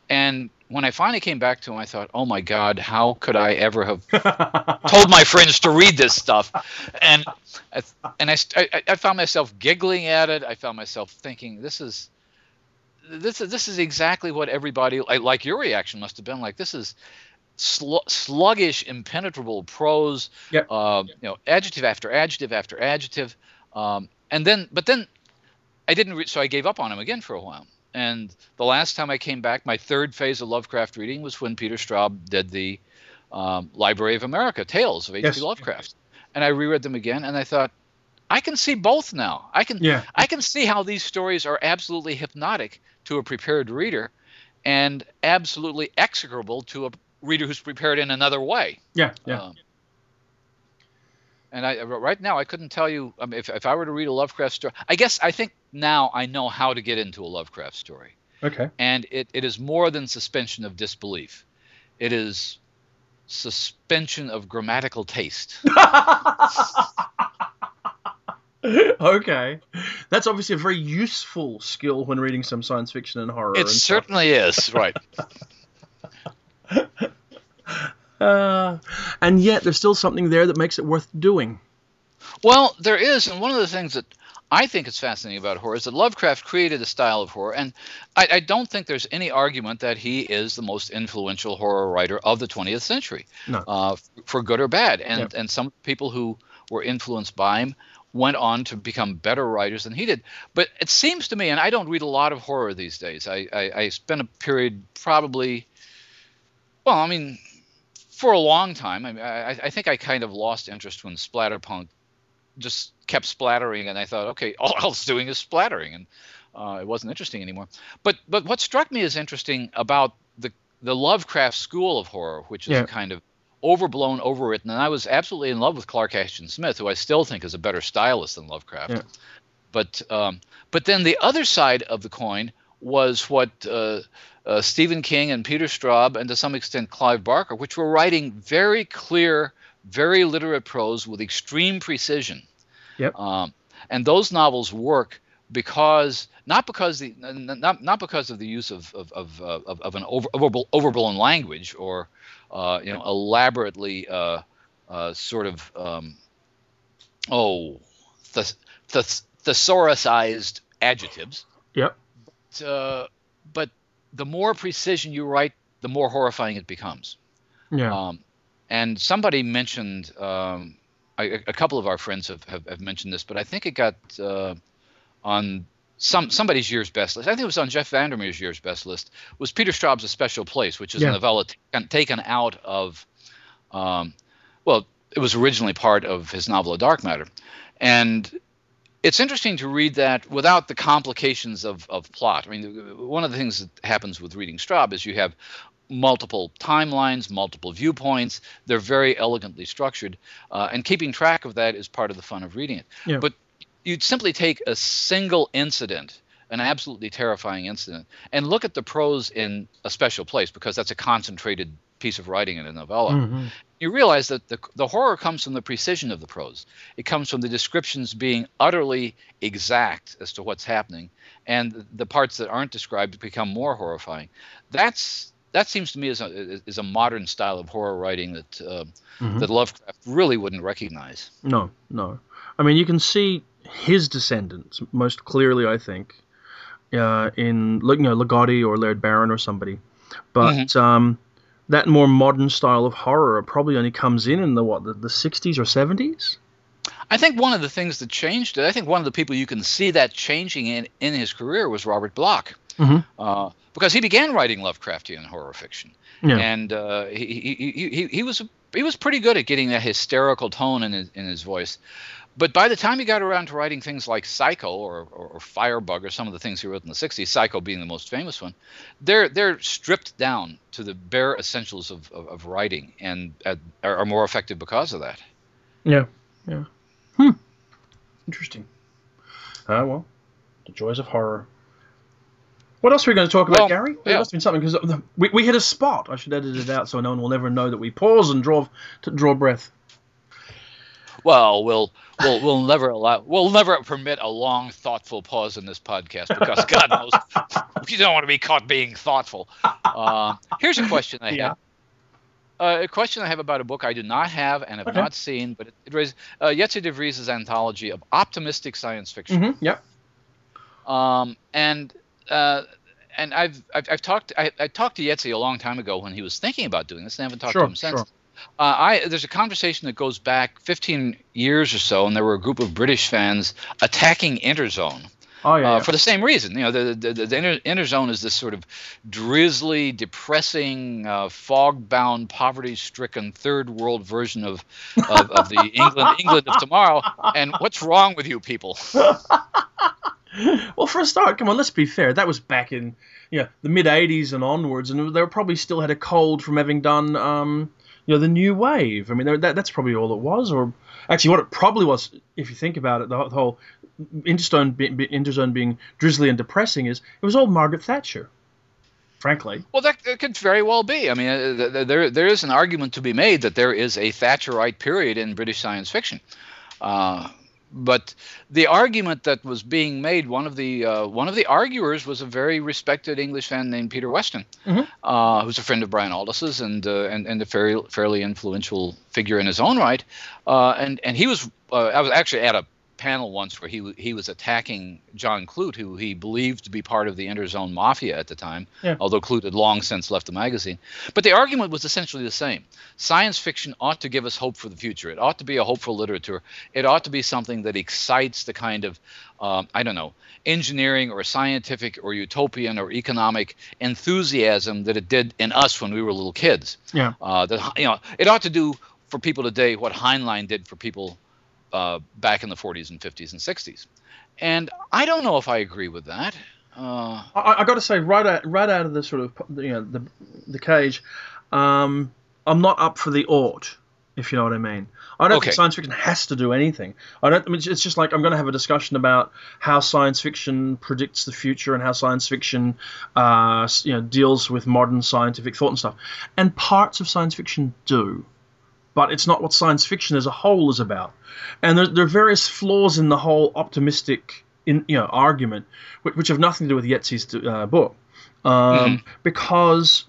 And when I finally came back to him, I thought, "Oh my God, how could I ever have told my friends to read this stuff?" And and I, I, I found myself giggling at it. I found myself thinking, "This is." This is this is exactly what everybody like your reaction must have been like. This is sl- sluggish, impenetrable prose. Yep. Uh, you know, adjective after adjective after adjective, um, and then but then I didn't. Re- so I gave up on him again for a while. And the last time I came back, my third phase of Lovecraft reading was when Peter Straub did the um, Library of America Tales of H.P. Yes. Lovecraft, and I reread them again, and I thought, I can see both now. I can yeah. I can see how these stories are absolutely hypnotic to a prepared reader, and absolutely execrable to a reader who's prepared in another way. Yeah, yeah. Um, and I right now I couldn't tell you I mean, if if I were to read a Lovecraft story. I guess I think now I know how to get into a Lovecraft story. Okay. And it, it is more than suspension of disbelief. It is suspension of grammatical taste. okay. That's obviously a very useful skill when reading some science fiction and horror. It and certainly is, right. uh, and yet there's still something there that makes it worth doing. Well, there is, and one of the things that I think is fascinating about horror is that Lovecraft created a style of horror, and I, I, don't think there's any argument that he is the most influential horror writer of the 20th century, no. uh, for good or bad. And and some people who were influenced by him went on to become better writers than he did. But it seems to me, and I don't read a lot of horror these days. I I, I spent a period probably, well, I mean, for a long time. I, I, I think I kind of lost interest when splatterpunk just kept splattering, and I thought, okay, all else doing is splattering, and uh, it wasn't interesting anymore. But but what struck me as interesting about the the Lovecraft school of horror, which is yeah. kind of overblown, overwritten, and I was absolutely in love with Clark Ashton Smith, who I still think is a better stylist than Lovecraft. Yeah. But um, but then the other side of the coin was what uh, uh, Stephen King and Peter Straub, and to some extent Clive Barker, which were writing very clear, very literate prose with extreme precision. Yep. Um, and those novels work because not because the not not because of the use of of of, uh, of, of an over, overblown language or uh, you know elaborately uh, uh, sort of um, oh the the thesaurusized adjectives. Yep. But, uh, but the more precision you write, the more horrifying it becomes. Yeah. Um, and somebody mentioned um, I, a couple of our friends have, have, have, mentioned this, but I think it got uh, on some somebody's year's best list. I think it was on Jeff Vandermeer's year's best list. Was Peter Straub's A Special Place, which is yeah. a novella t- taken out of, um, well, it was originally part of his novel A Dark Matter, and it's interesting to read that without the complications of, of plot. I mean, one of the things that happens with reading Straub is you have multiple timelines, multiple viewpoints. They're very elegantly structured, uh, and keeping track of that is part of the fun of reading it. Yeah. But you'd simply take a single incident, an absolutely terrifying incident, and look at the prose in a special place because that's a concentrated piece of writing in a novella. Mm-hmm. You realize that the, the horror comes from the precision of the prose. It comes from the descriptions being utterly exact as to what's happening, and the parts that aren't described become more horrifying. That's that seems to me is a is a modern style of horror writing that uh, mm-hmm. that Lovecraft really wouldn't recognize. No, no. I mean, you can see his descendants most clearly, I think, uh, in you know Ligotti or Laird Barron or somebody, but mm-hmm. um, that more modern style of horror probably only comes in in the what the, the 60s or 70s. I think one of the things that changed it, I think one of the people you can see that changing in in his career was Robert Bloch. mm-hmm. uh, because he began writing Lovecraftian horror fiction, yeah. and uh, he, he, he, he was he was pretty good at getting that hysterical tone in his, in his voice. But by the time he got around to writing things like Psycho or, or, or, Firebug or some of the things he wrote in the 60s, Psycho being the most famous one, they're they're stripped down to the bare essentials of, of, of writing and uh, are, are more effective because of that. Yeah, yeah. Hmm. Interesting. Ah, uh, well, the joys of horror. What else are we going to talk about, well, Gary? There yeah. must have been something because we, we hit a spot. I should edit it out so no one will never know that we pause and draw to draw breath. Well, we'll we'll we'll never allow we'll never permit a long, thoughtful pause in this podcast because God knows you don't want to be caught being thoughtful. Uh, here's a question I yeah. have. Uh, a question I have about a book I do not have and have okay. not seen, but it, it raises uh, Jetse de Vries' anthology of optimistic science fiction. Mm-hmm. Yep. Um, and uh, and I've, I've, I've talked I, I, talked to Jetse a long time ago when he was thinking about doing this, and I haven't talked sure, to him since. Sure. Uh, I there's a conversation that goes back 15 years or so, and there were a group of British fans attacking Interzone. Oh, yeah, uh, For the same reason, you know, the the, the, the inter, interzone is this sort of drizzly, depressing, uh, fog-bound, poverty-stricken third world version of of, of the England England of tomorrow. And what's wrong with you people? well, for a start, come on, let's be fair. That was back in you know, the mid '80s and onwards, and they probably still had a cold from having done um, you know the new wave. I mean, that, that's probably all it was. Or actually, what it probably was, if you think about it, the, whole Interzone, Interzone being drizzly and depressing is it was all Margaret Thatcher. Frankly, well, that, that could very well be. I mean, uh, there there is an argument to be made that there is a Thatcherite period in British science fiction. Uh, but the argument that was being made, one of the uh, one of the arguers was a very respected English fan named Peter Weston, mm-hmm. uh, who's a friend of Brian Aldiss's and uh, and and a fairly fairly influential figure in his own right. Uh, and and he was uh, I was actually at a panel once where he he was attacking John Clute, who he believed to be part of the Interzone Mafia at the time, yeah. although Clute had long since left the magazine. But the argument was essentially the same. Science fiction ought to give us hope for the future. It ought to be a hopeful literature. It ought to be something that excites the kind of um, I don't know engineering or scientific or utopian or economic enthusiasm that it did in us when we were little kids. Yeah. Uh, that you know, it ought to do for people today what Heinlein did for people uh, back in the 40s and 50s and 60s. And I don't know if I agree with that. Uh, I, I got to say, right out, right out of the sort of you know the the cage, um, I'm not up for the ought, if you know what I mean. I don't okay. think science fiction has to do anything. I don't. I mean, it's just like I'm going to have a discussion about how science fiction predicts the future and how science fiction, uh, you know, deals with modern scientific thought and stuff. And parts of science fiction do but it's not what science fiction as a whole is about. And there, there are various flaws in the whole optimistic in, you know, argument, which, which have nothing to do with Jetse's uh, book, um, mm-hmm. because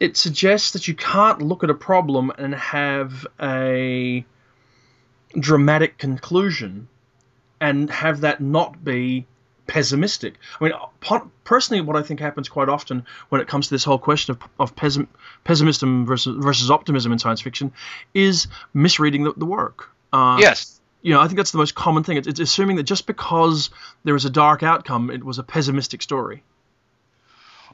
it suggests that you can't look at a problem and have a dramatic conclusion and have that not be pessimistic. I mean, personally, what I think happens quite often when it comes to this whole question of, of pessim, pessimism versus versus optimism in science fiction is misreading the, the work. Uh, yes. You know, I think that's the most common thing. It's, it's assuming that just because there is a dark outcome, it was a pessimistic story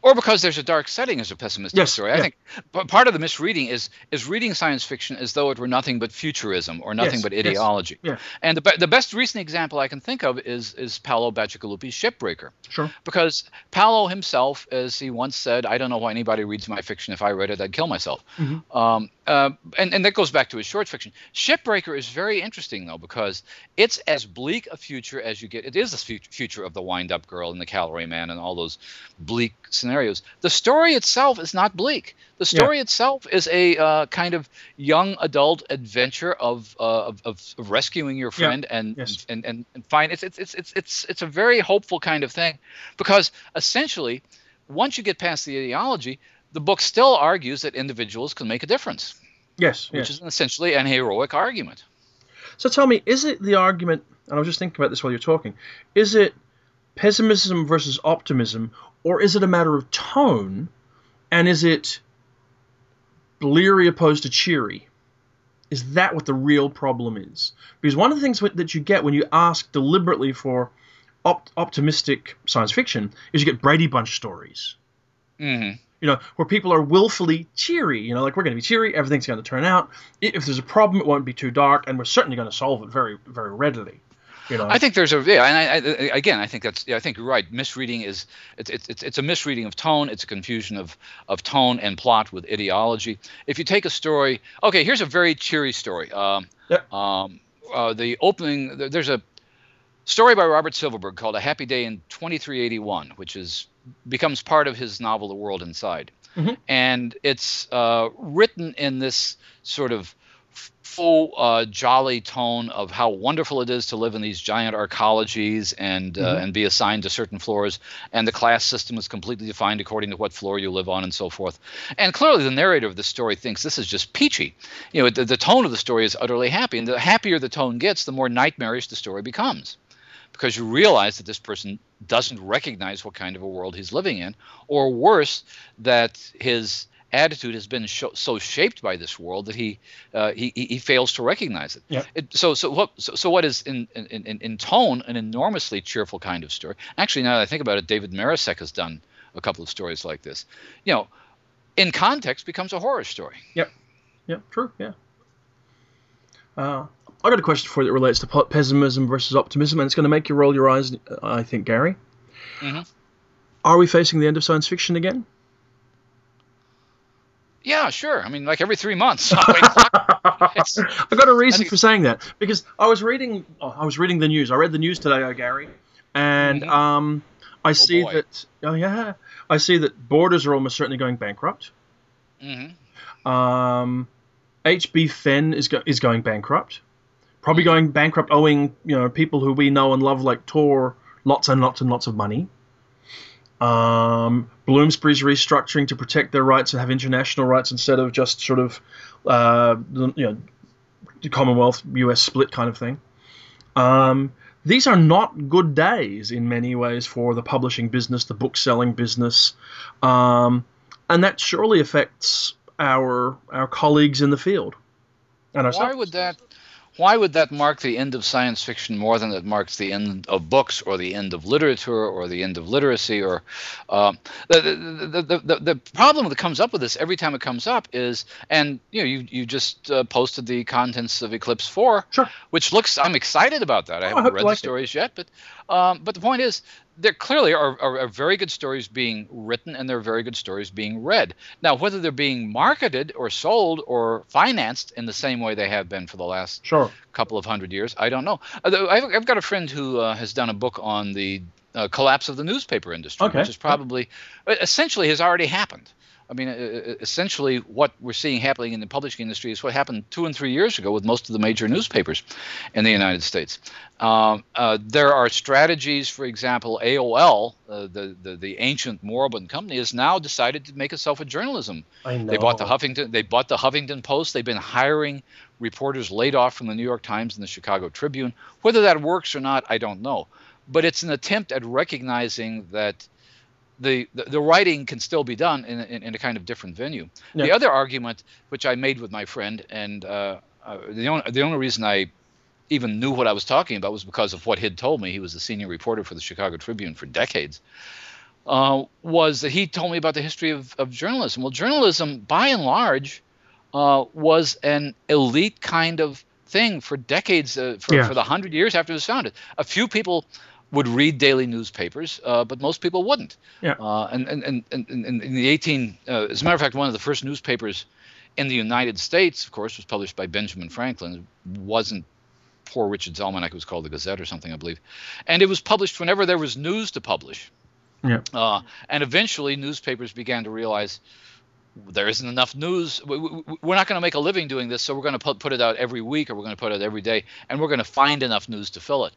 or because there's a dark setting as a pessimistic yes, story. I think but part of the misreading is is reading science fiction as though it were nothing but futurism or nothing yes, but ideology. Yes, And the, the best recent example I can think of is is Paolo Bacigalupi's Shipbreaker. Sure. Because Paolo himself, as he once said, I don't know why anybody reads my fiction. If I read it, I'd kill myself. Mm-hmm. Um, uh, and, and that goes back to his short fiction. Shipbreaker is very interesting though because it's as bleak a future as you get. It is the future of the wind-up girl and the calorie man and all those bleak scenarios. The story itself is not bleak. The story yeah. itself is a uh, kind of young adult adventure of, uh, of, of, rescuing your friend yeah. and, yes. and, and and find it's it's it's it's it's a very hopeful kind of thing because essentially once you get past the ideology the book still argues that individuals can make a difference. Yes, which yes. is essentially an heroic argument. So tell me, is it the argument? And I was just thinking about this while you're talking. Is it pessimism versus optimism, or is it a matter of tone? And is it bleary opposed to cheery? Is that what the real problem is? Because one of the things that you get when you ask deliberately for op- optimistic science fiction is you get Brady Bunch stories. hmm You know, where people are willfully cheery. You know, like we're going to be cheery, everything's going to turn out. If there's a problem, it won't be too dark, and we're certainly going to solve it very, very readily. You know, I think there's a yeah, and I, I, again, I think that's yeah, I think you're right. Misreading is it's, it's it's a misreading of tone. It's a confusion of of tone and plot with ideology. If you take a story, okay, here's a very cheery story. Um, Yep. um, uh, the opening there's a story by Robert Silverberg called A Happy Day in 2381, which is becomes part of his novel The World Inside, Mhm. and it's uh, written in this sort of full uh, jolly tone of how wonderful it is to live in these giant arcologies and uh, Mhm. and be assigned to certain floors. And the class system is completely defined according to what floor you live on and so forth. And clearly the narrator of the story thinks this is just peachy. You know the, the tone of the story is utterly happy. And the happier the tone gets the more nightmarish the story becomes. Because you realize that this person doesn't recognize what kind of a world he's living in or worse that his attitude has been sho so shaped by this world that he uh, he, he fails to recognize it. Yep. it so so what so, so what is in, in in in tone an enormously cheerful kind of story. Actually, now that I think about it, David Marusek has done a couple of stories like this. You know, in context becomes a horror story. Yeah, true. Yeah. Uh, I got a question for you that relates to pessimism versus optimism, and it's going to make you roll your eyes. I think, Gary. Mhm. Are we facing the end of science fiction again? Yeah, sure. I mean, like every three months. I got a reason for saying that because I was reading. Oh, I was reading the news. I read the news today, oh, Gary, and Mhm. um, I see boy. that. Oh yeah, I see that Borders are almost certainly going bankrupt. Mhm. Um, HB Fenn is go- is going bankrupt. Probably going bankrupt, owing you know people who we know and love like Tor lots and lots and lots of money. Um, Bloomsbury's restructuring to protect their rights and have international rights instead of just sort of uh, the- you know the Commonwealth U.S. split kind of thing. Um, these are not good days in many ways for the publishing business, the book selling business, um, and that surely affects our our colleagues in the field. And Why ourselves. would that? Why would that mark the end of science fiction more than it marks the end of books or the end of literature or the end of literacy? Or um, the, the, the, the the problem that comes up with this every time it comes up is, and you know, you you just uh, posted the contents of Eclipse Four, Sure. which looks. I'm excited about that. I Oh, I haven't you read the liked it. stories yet, but um, but the point is, there clearly are, are, are very good stories being written, and there are very good stories being read. Now, whether they're being marketed or sold or financed in the same way they have been for the last Sure. couple of hundred years, I don't know. I've, I've got a friend who uh, has done a book on the uh, collapse of the newspaper industry, Okay. which is probably essentially has already happened. I mean, essentially, what we're seeing happening in the publishing industry is what happened two and three years ago with most of the major newspapers in the United States. Um, uh, there are strategies, for example, AOL, uh, the, the the ancient moribund company, has now decided to make itself a journalism I know. they bought the Huffington. They bought the Huffington Post. They've been hiring reporters laid off from the New York Times and the Chicago Tribune. Whether that works or not, I don't know. But it's an attempt at recognizing that the the, the writing can still be done in, in, in a kind of different venue. The other argument, which I made with my friend, and uh, uh, the only the only reason I even knew what I was talking about was because of what he'd told me. He was the senior reporter for the Chicago Tribune for decades. Uh, was that he told me about the history of, of journalism? Well, journalism, by and large, uh, was an elite kind of thing for decades, uh, for, Yeah. for the hundred years after it was founded. A few people would read daily newspapers, uh, but most people wouldn't. Yeah. Uh, and, and, and, and, in the 18, uh, as a matter of fact, one of the first newspapers in the United States, of course, was published by Benjamin Franklin. It wasn't Poor Richard's Almanac, it was called the Gazette or something, I believe. And it was published whenever there was news to publish. Yeah. Uh, and eventually, newspapers began to realize there isn't enough news. We- we- We're not going to make a living doing this, so we're going to put, put it out every week or we're going to put it out every day, and we're going to find enough news to fill it.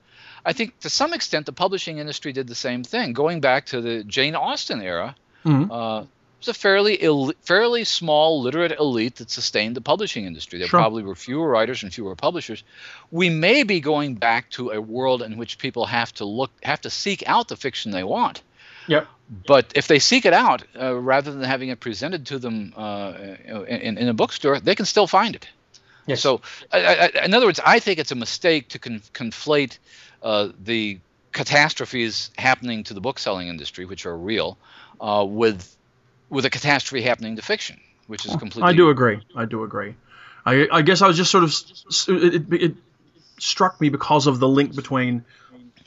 I think to some extent the publishing industry did the same thing. Going back to the Jane Austen era, Mhm. uh, it was a fairly Ill, fairly small literate elite that sustained the publishing industry. There Sure. probably were fewer writers and fewer publishers. We may be going back to a world in which people have to look, have to seek out the fiction they want. Yep. But if they seek it out, uh, rather than having it presented to them uh, in, in a bookstore, they can still find it. Yes. So, I, I, in other words, I think it's a mistake to con- conflate uh, the catastrophes happening to the book selling industry, which are real, uh, with with a catastrophe happening to fiction, which is completely. I do agree. I do agree. I, I guess I was just sort of it, it struck me because of the link between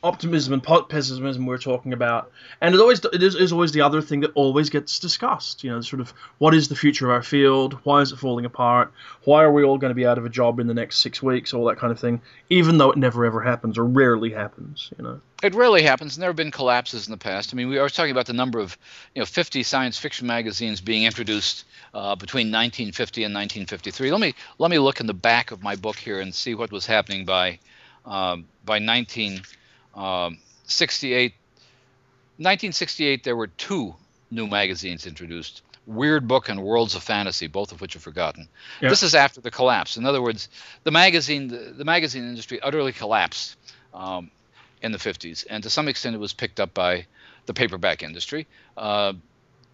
optimism and pessimism we're talking about, and it always it is, is, always the other thing that always gets discussed. You know, sort of what is the future of our field? Why is it falling apart? Why are we all going to be out of a job in the next six weeks? All that kind of thing, even though it never ever happens or rarely happens. You know, it rarely happens. There have been collapses in the past. I mean, we were talking about the number of you know 50 science fiction magazines being introduced uh, between 1950 and 1953. Let me let me look in the back of my book here and see what was happening by um, by 19. 19- um, 68, 1968, there were two new magazines introduced Weird Book and Worlds of Fantasy, both of which are forgotten. Yep. This is after the collapse. In other words, the magazine, the, the magazine industry utterly collapsed um, in the 50s, and to some extent, it was picked up by the paperback industry. Uh,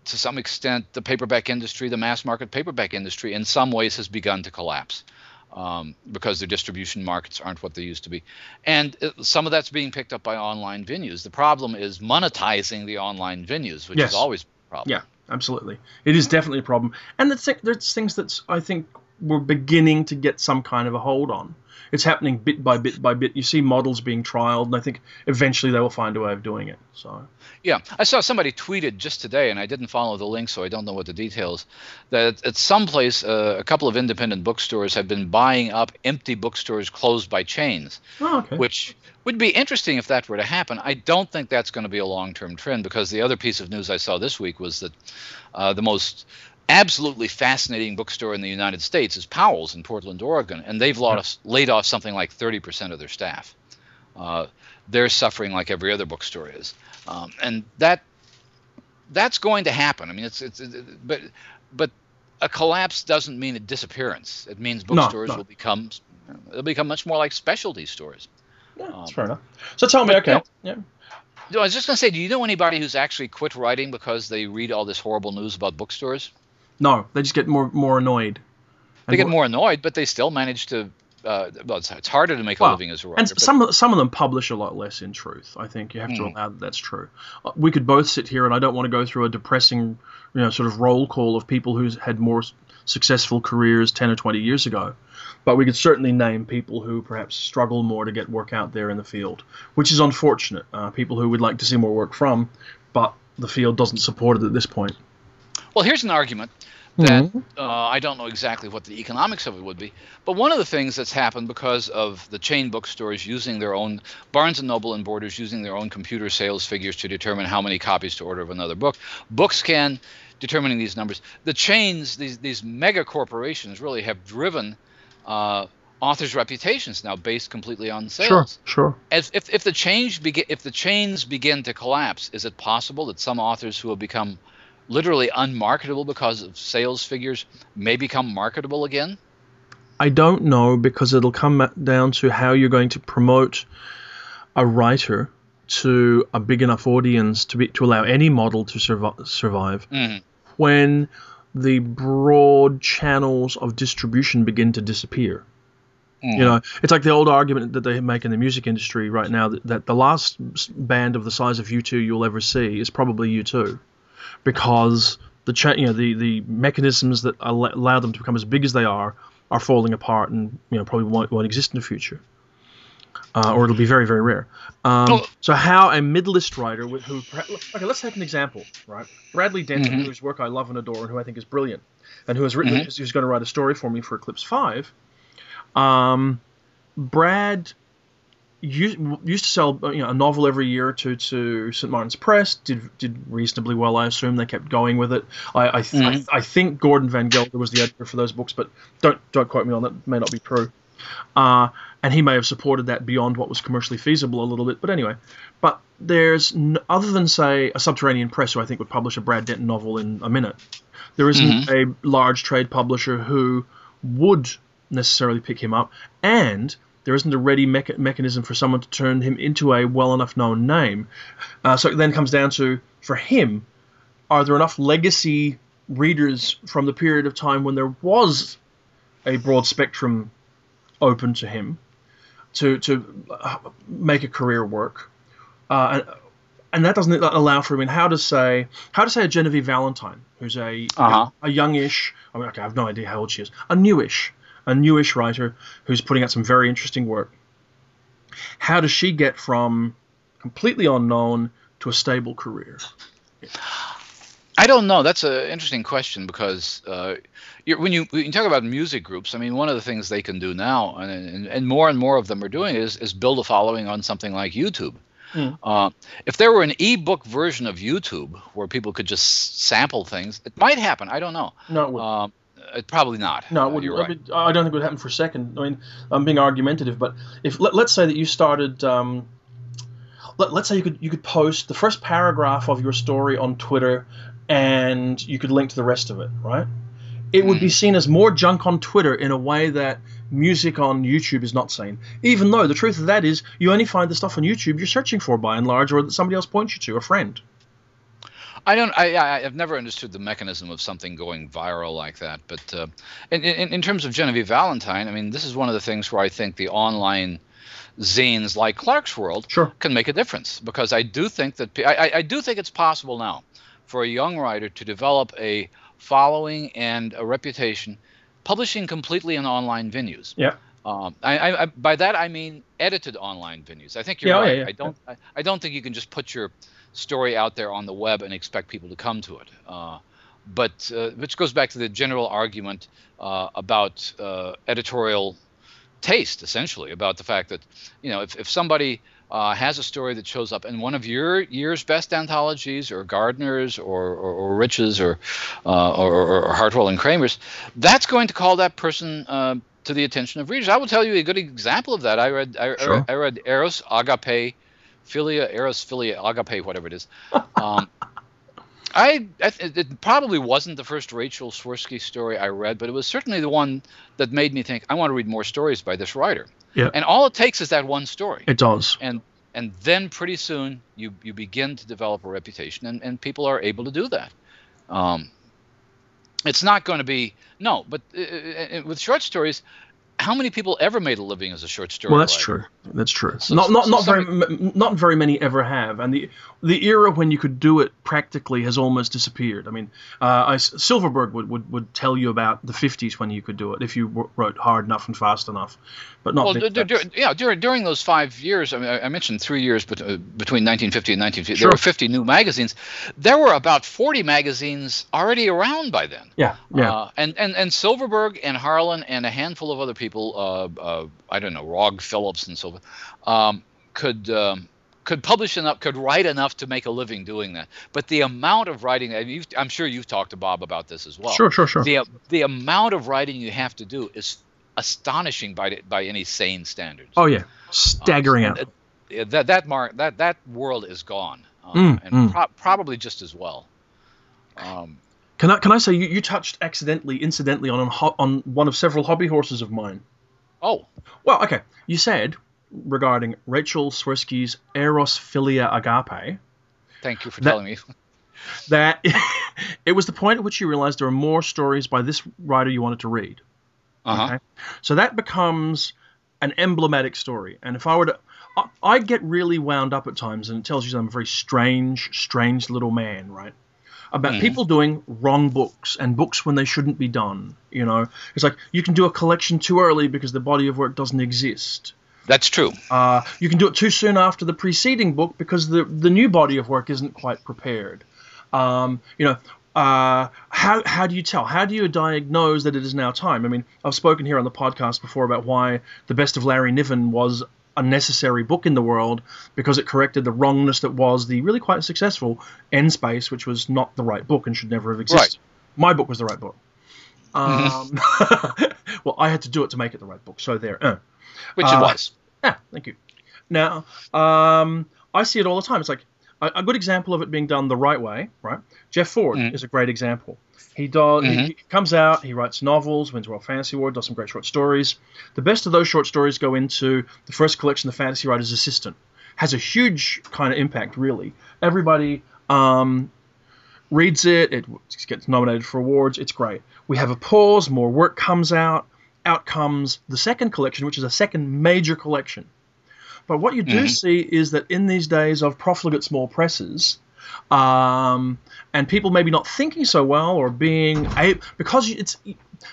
to some extent, the paperback industry, the mass market paperback industry, in some ways has begun to collapse um, because their distribution markets aren't what they used to be. And some of that's being picked up by online venues. The problem is monetizing the online venues, which yes. is always a problem. Yeah, absolutely. It is definitely a problem. And there's things that I think we're beginning to get some kind of a hold on it's happening bit by bit by bit. You see models being trialed, and I think eventually they will find a way of doing it. So. Yeah, I saw somebody tweeted just today, and I didn't follow the link, so I don't know what the details. That at some place, uh, a couple of independent bookstores have been buying up empty bookstores closed by chains, oh, okay. which would be interesting if that were to happen. I don't think that's going to be a long-term trend because the other piece of news I saw this week was that uh, the most absolutely fascinating bookstore in the United States is Powell's in Portland, Oregon, and they've lost, laid off something like 30% of their staff. Uh, they're suffering like every other bookstore is, um, and that that's going to happen. I mean, it's it's, it, but but a collapse doesn't mean a disappearance. It means bookstores no, no. will become they'll become much more like specialty stores. Yeah, um, that's fair enough. So tell me, okay, yeah. I was just going to say, do you know anybody who's actually quit writing because they read all this horrible news about bookstores? No, they just get more more annoyed. They get more annoyed, but they still manage to. Uh, well, it's, it's, harder to make well, a living as a writer. And some some of them publish a lot less. In truth, I think you have to mm. allow that that's true. Uh, we could both sit here, and I don't want to go through a depressing, you know, sort of roll call of people who's had more successful careers ten or twenty years ago. But we could certainly name people who perhaps struggle more to get work out there in the field, which is unfortunate. Uh, people who would like to see more work from, but the field doesn't support it at this point. Well, here's an argument that mm-hmm. uh, I don't know exactly what the economics of it would be. But one of the things that's happened because of the chain bookstores using their own Barnes and Noble and Borders using their own computer sales figures to determine how many copies to order of another book. Bookscan determining these numbers. The chains, these these mega corporations, really have driven. Uh, authors' reputations now based completely on sales. Sure, sure. As if, if the change begin, if the chains begin to collapse, is it possible that some authors who have become literally unmarketable because of sales figures may become marketable again? I don't know because it'll come down to how you're going to promote a writer to a big enough audience to be to allow any model to survive. survive. Mm. When the broad channels of distribution begin to disappear. Mm. You know, it's like the old argument that they make in the music industry right now that, that the last band of the size of U2 you'll ever see is probably U2 because the cha- you know the the mechanisms that allow them to become as big as they are are falling apart and you know probably won't, won't exist in the future. Uh, or it'll be very, very rare. Um, oh. So, how a midlist writer with who, okay, let's take an example, right? Bradley Denton, mm-hmm. whose work I love and adore, and who I think is brilliant, and who has written, mm-hmm. who's going to write a story for me for Eclipse Five. Um, Brad used, used to sell you know, a novel every year or two to St. Martin's Press. Did did reasonably well, I assume. They kept going with it. I I, th- mm-hmm. I, I, think Gordon Van Gelder was the editor for those books, but don't don't quote me on that. May not be true. Uh, and he may have supported that beyond what was commercially feasible a little bit. But anyway, but there's n- other than say a Subterranean Press, who I think would publish a Brad Denton novel in a minute. There isn't mm-hmm. a large trade publisher who would necessarily pick him up, and there isn't a ready mecha- mechanism for someone to turn him into a well enough known name. Uh, so it then comes down to, for him, are there enough legacy readers from the period of time when there was a broad spectrum open to him to, to uh, make a career work? Uh, and, and that doesn't allow for I mean, how to say how to say a Genevieve Valentine, who's a Uh-huh. a youngish. I mean, okay, I have no idea how old she is. A newish, a newish writer who's putting out some very interesting work. How does she get from completely unknown to a stable career? I don't know. That's an interesting question because uh, you're, when you when you talk about music groups, I mean, one of the things they can do now, and, and, more and more of them are doing is is build a following on something like YouTube. Mm. Uh, if there were an e-book version of YouTube where people could just sample things, it might happen. I don't know. No. Um, it probably not. No, Uh, you're I right. I don't think it would happen for a second. I mean, I'm being argumentative, but if let, let's say that you started, um, let, let's say you could you could post the first paragraph of your story on Twitter, and you could link to the rest of it, right? It would be seen as more junk on Twitter in a way that music on YouTube is not seen. Even though the truth of that is, you only find the stuff on YouTube you're searching for by and large, or that somebody else points you to, a friend. I don't. I, I I've never understood the mechanism of something going viral like that. But uh, in, in in terms of Genevieve Valentine, I mean, this is one of the things where I think the online zines like Clarkesworld Sure. can make a difference because I do think that I, I- I do think it's possible now for a young writer to develop a following and a reputation publishing completely in online venues. Yeah. Um, I, I, I, by that I mean edited online venues. I think you're Yeah, oh, right. yeah, yeah. I don't. I, I don't think you can just put your story out there on the web and expect people to come to it. Uh, but uh, which goes back to the general argument uh, about uh, editorial taste, essentially, about the fact that you know if, if somebody uh, has a story that shows up in one of your year's best anthologies, or Gardner's, or or, or Rich's, or, uh, or or Hartwell and Kramer's, that's going to call that person. Uh, to the attention of readers, I will tell you a good example of that. I read, I, Sure. read, I read Eros Agape, Philia, Eros Philia Agape, whatever it is. Um, I, I th- it probably wasn't the first Rachel Swirsky story I read, but it was certainly the one that made me think I want to read more stories by this writer. Yeah. And all it takes is that one story, It does. and and then pretty soon you you begin to develop a reputation, and and people are able to do that. Um, it's not going to be no, but uh, uh, with short stories, how many people ever made a living as a short story? Well, that's writer? true. That's true. So- not not so not very somebody- not very many ever have, and the the era when you could do it practically has almost disappeared. I mean, uh, I, Silverberg would, would, would tell you about the 50s when you could do it if you wrote hard enough and fast enough, but not. Well, dur- dur- text. yeah, during during those five years, I mean, I I mentioned three years bet- uh, between 1950 and 1950. Sure. There were 50 new magazines. There were about 40 magazines already around by then. yeah, yeah, Uh, and, and and Silverberg and Harlan and a handful of other people, uh, uh, I don't know, Rog Phillips and so forth, um, could um, could publish enough, could write enough to make a living doing that. But the amount of writing, and you've, I'm sure you've talked to Bob about this as well. sure, sure, sure. The the amount of writing you have to do is astonishing by by any sane standards. oh yeah, staggering Uh, out. That that mark that that world is gone, uh, Mm, and mm. pro- probably just as well. Um, Can I can I say you, you touched accidentally, incidentally on on one of several hobby horses of mine. oh, Well, okay, you said regarding Rachel Swirsky's Eros Philia Agape. thank you for That- telling me. that it was the point at which you realized there are more stories by this writer you wanted to read. Uh-huh. Okay. So that becomes an emblematic story. And if I were to, I, I get really wound up at times, and it tells you I'm a very strange, strange little man, right? About Mhm. people doing wrong books and books when they shouldn't be done. You know, it's like you can do a collection too early because the body of work doesn't exist. That's true. Uh, you can do it too soon after the preceding book because the the new body of work isn't quite prepared. Um, you know, uh, how how do you tell? How do you diagnose that it is now time? I mean, I've spoken here on the podcast before about why the best of Larry Niven was a necessary book in the world because it corrected the wrongness that was the really quite successful N-Space, which was not the right book and should never have existed. My book was the right book. Um, well, I had to do it to make it the right book. So there. Uh. Which Uh, it was. Yeah, thank you. Now, um, I see it all the time. It's like a, a good example of it being done the right way, right? Jeff Ford Mhm. is a great example. He does. Mhm. He comes out. He writes novels. Wins World Fantasy Award. Does some great short stories. The best of those short stories go into the first collection, The Fantasy Writer's Assistant. Has a huge kind of impact, really. Everybody um, reads it. It gets nominated for awards. It's great. We have a pause. More work comes out. Out comes the second collection, which is a second major collection. But what you do Mhm. see is that in these days of profligate small presses, um, and people maybe not thinking so well or being a because it's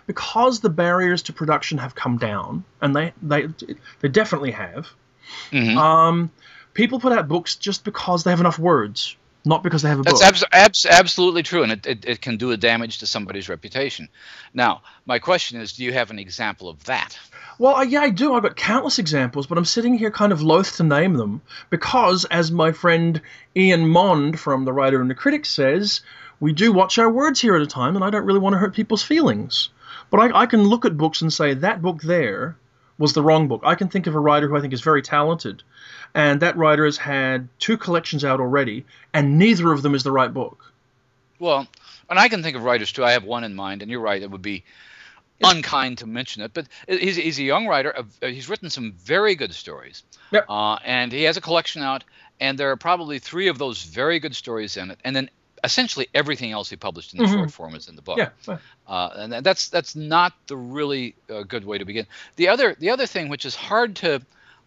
because the barriers to production have come down, and they they they definitely have. Mhm. Um, people put out books just because they have enough words, not because they have a That's book. abs- abs- absolutely true, and it, it, it can do a damage to somebody's reputation. Now, my question is, do you have an example of that? Well, I, yeah, I do. I've got countless examples, but I'm sitting here kind of loath to name them because, as my friend Ian Mond from The Writer and the Critic says, we do watch our words here at a time, and I don't really want to hurt people's feelings. But I, I can look at books and say, that book there was the wrong book. I can think of a writer who I think is very talented, and that writer has had two collections out already, and neither of them is the right book. Well, and I can think of writers too. I have one in mind, and you're right; it would be unkind to mention it. But he's, he's a young writer. uh, He's written some very good stories, Yep. uh, and he has a collection out. And there are probably three of those very good stories in it, and then essentially everything else he published in the Mhm. short form is in the book. Yeah. uh, and that's that's not the really uh, good way to begin. The other the other thing, which is hard to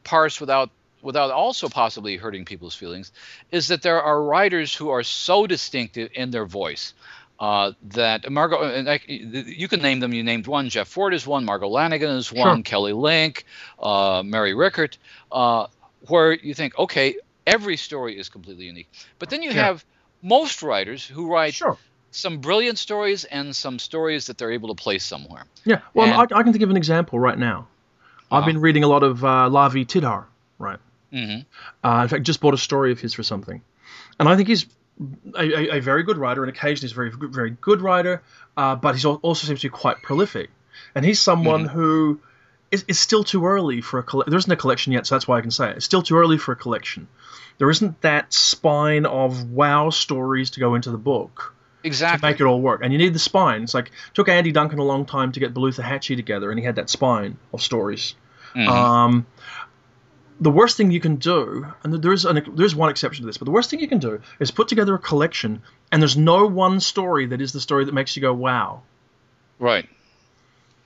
parse without without also possibly hurting people's feelings, is that there are writers who are so distinctive in their voice. Uh, that Margot, and I, you can name them. You named one. Jeff Ford is one. Margo Lanagan is one. Sure. Kelly Link, uh, Mary Rickert, uh, where you think, okay, every story is completely unique. But then you Yeah. have most writers who write Sure. some brilliant stories and some stories that they're able to place somewhere. Yeah. Well, And- I, I can think of an example right now. I've Uh-huh. been reading a lot of uh, Lavi Tidhar, right? Mm-hmm. Uh, in fact, just bought a story of his for something, and I think he's a, a, a very good writer, and occasionally he's a very good- very good writer. Uh, but he also seems to be quite prolific, and he's someone who is, is still too early for a collection. There isn't a collection yet, so that's why I can say it. It's still too early for a collection. There isn't that spine of wow stories to go into the book exactly to make it all work, and you need the spine. It's like it took Andy Duncan a long time to get Beluthahatchie together, and he had that spine of stories. Mhm. Um, the worst thing you can do, and there is an, there is one exception to this, but the worst thing you can do is put together a collection, and there's no one story that is the story that makes you go wow. right.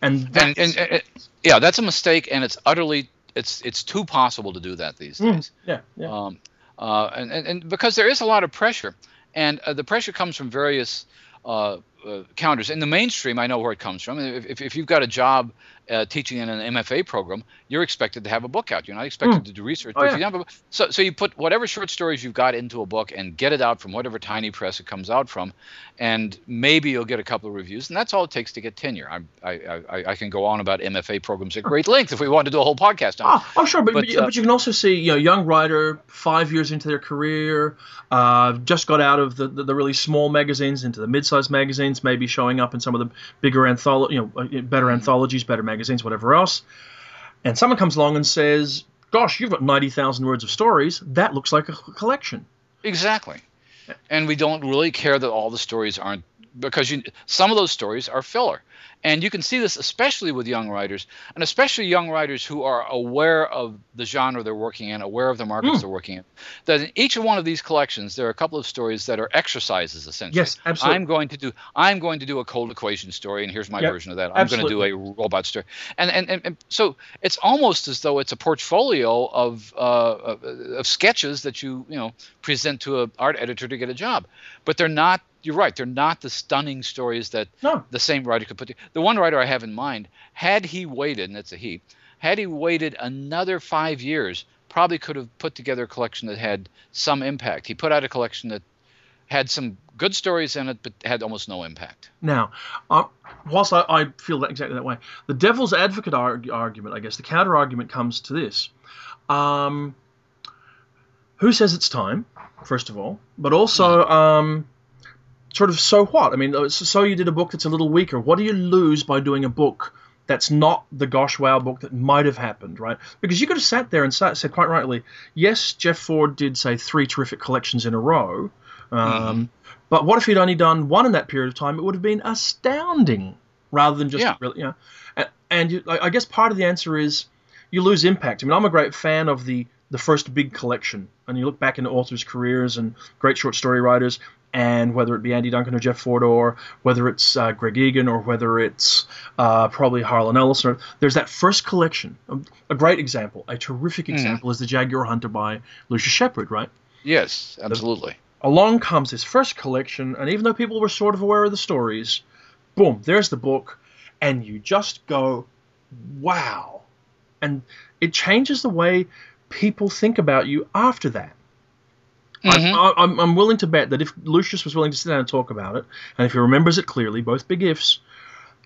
And And, that's, and, and- yeah, that's a mistake, and it's utterly it's it's too possible to do that these Mm, days. yeah, yeah, Um, uh, and, and, and because there is a lot of pressure, and uh, the pressure comes from various uh, uh, counters. In the mainstream, I know where it comes from. If, if, if you've got a job uh, teaching in an MFA program, you're expected to have a book out. You're not expected to do research. Oh, yeah. you have a, so, so you put whatever short stories you've got into a book and get it out from whatever tiny press it comes out from, and maybe you'll get a couple of reviews, and that's all it takes to get tenure. I, I, I, I can go on about MFA programs at great length if we wanted to do a whole podcast on it. Oh, oh, sure, but, But, but, uh, but you can also see, you know, young writer, five years into their career, uh, just got out of the, the, the really small magazines into the mid-sized magazines, maybe showing up in some of the bigger antholo- you know, uh, better Mm-hmm. anthologies, better magazines, whatever else. And someone comes along and says, "Gosh, you've got ninety thousand words of stories. That looks like a collection." Exactly. And we don't really care that all the stories aren't because you, some of those stories are filler. And you can see this especially with young writers, and especially young writers who are aware of the genre they're working in, aware of the markets they're working in. That in each one of these collections, there are a couple of stories that are exercises essentially. Yes, absolutely. I'm going to do I'm going to do a cold equation story, and here's my Yep, version of that. I'm going to do a robot story, and and, and and so it's almost as though it's a portfolio of uh, of, of sketches that you you know present to an art editor to get a job, but they're not. You're right. They're not the stunning stories that No. the same writer could put. The one writer I have in mind, had he waited, and it's a he, had he waited another five years, probably could have put together a collection that had some impact. He put out a collection that had some good stories in it, but had almost no impact. Now, uh, whilst I, I feel that exactly that way, the devil's advocate arg- argument, I guess, the counter argument comes to this. Um, who says it's time, first of all, but also, um, sort of, so what? I mean, uh, so you did a book that's a little weaker. What do you lose by doing a book that's not the gosh wow book that might have happened, right? Because you could have sat there and sa- said quite rightly, yes, Jeff Ford did say three terrific collections in a row. Um, But what if he'd only done one in that period of time? It would have been astounding, rather than just Yeah. really, you know. And, and you, I I guess part of the answer is you lose impact. I mean, I'm a great fan of the the first big collection, and you look back into authors' careers and great short story writers, and whether it be Andy Duncan or Jeff Ford, whether it's uh, Greg Egan or whether it's uh, probably Harlan Ellison, there's that first collection. A great example, a terrific Mm-hmm. example, is the Jaguar Hunter by Lucius Shepard, right? Yes, absolutely. Along comes this first collection, and even though people were sort of aware of the stories, boom, there's the book, and you just go, wow. And it changes the way people think about you after that. Mhm. I, I'm, I'm willing to bet that if Lucius was willing to sit down and talk about it, and if he remembers it clearly, both big ifs,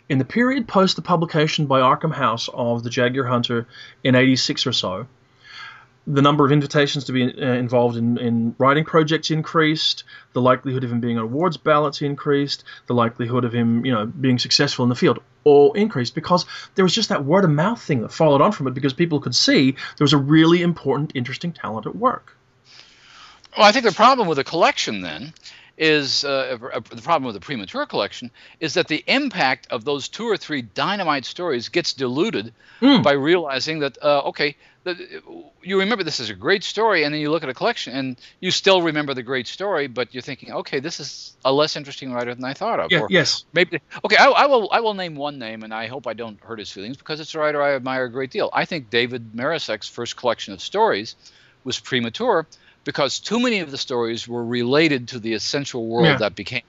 in the period post the publication by Arkham House of the Jaguar Hunter in 86 or so, the number of invitations to be uh, involved in, in writing projects increased, the likelihood of him being on awards ballots increased, the likelihood of him, you know, being successful in the field all increased because there was just that word of mouth thing that followed on from it because people could see there was a really important, interesting talent at work. Well, I think the problem with a collection then is uh, uh, the problem with the premature collection is that the impact of those two or three dynamite stories gets diluted Mm. by realizing that uh, okay, that you remember this is a great story, and then you look at a collection and you still remember the great story, but you're thinking, okay, this is a less interesting writer than I thought of. Yeah, Or yes. maybe okay, I, I will I will name one name, and I hope I don't hurt his feelings because it's a writer I admire a great deal. I think David Marusek's first collection of stories was premature because too many of the stories were related to the essential world Yeah. that became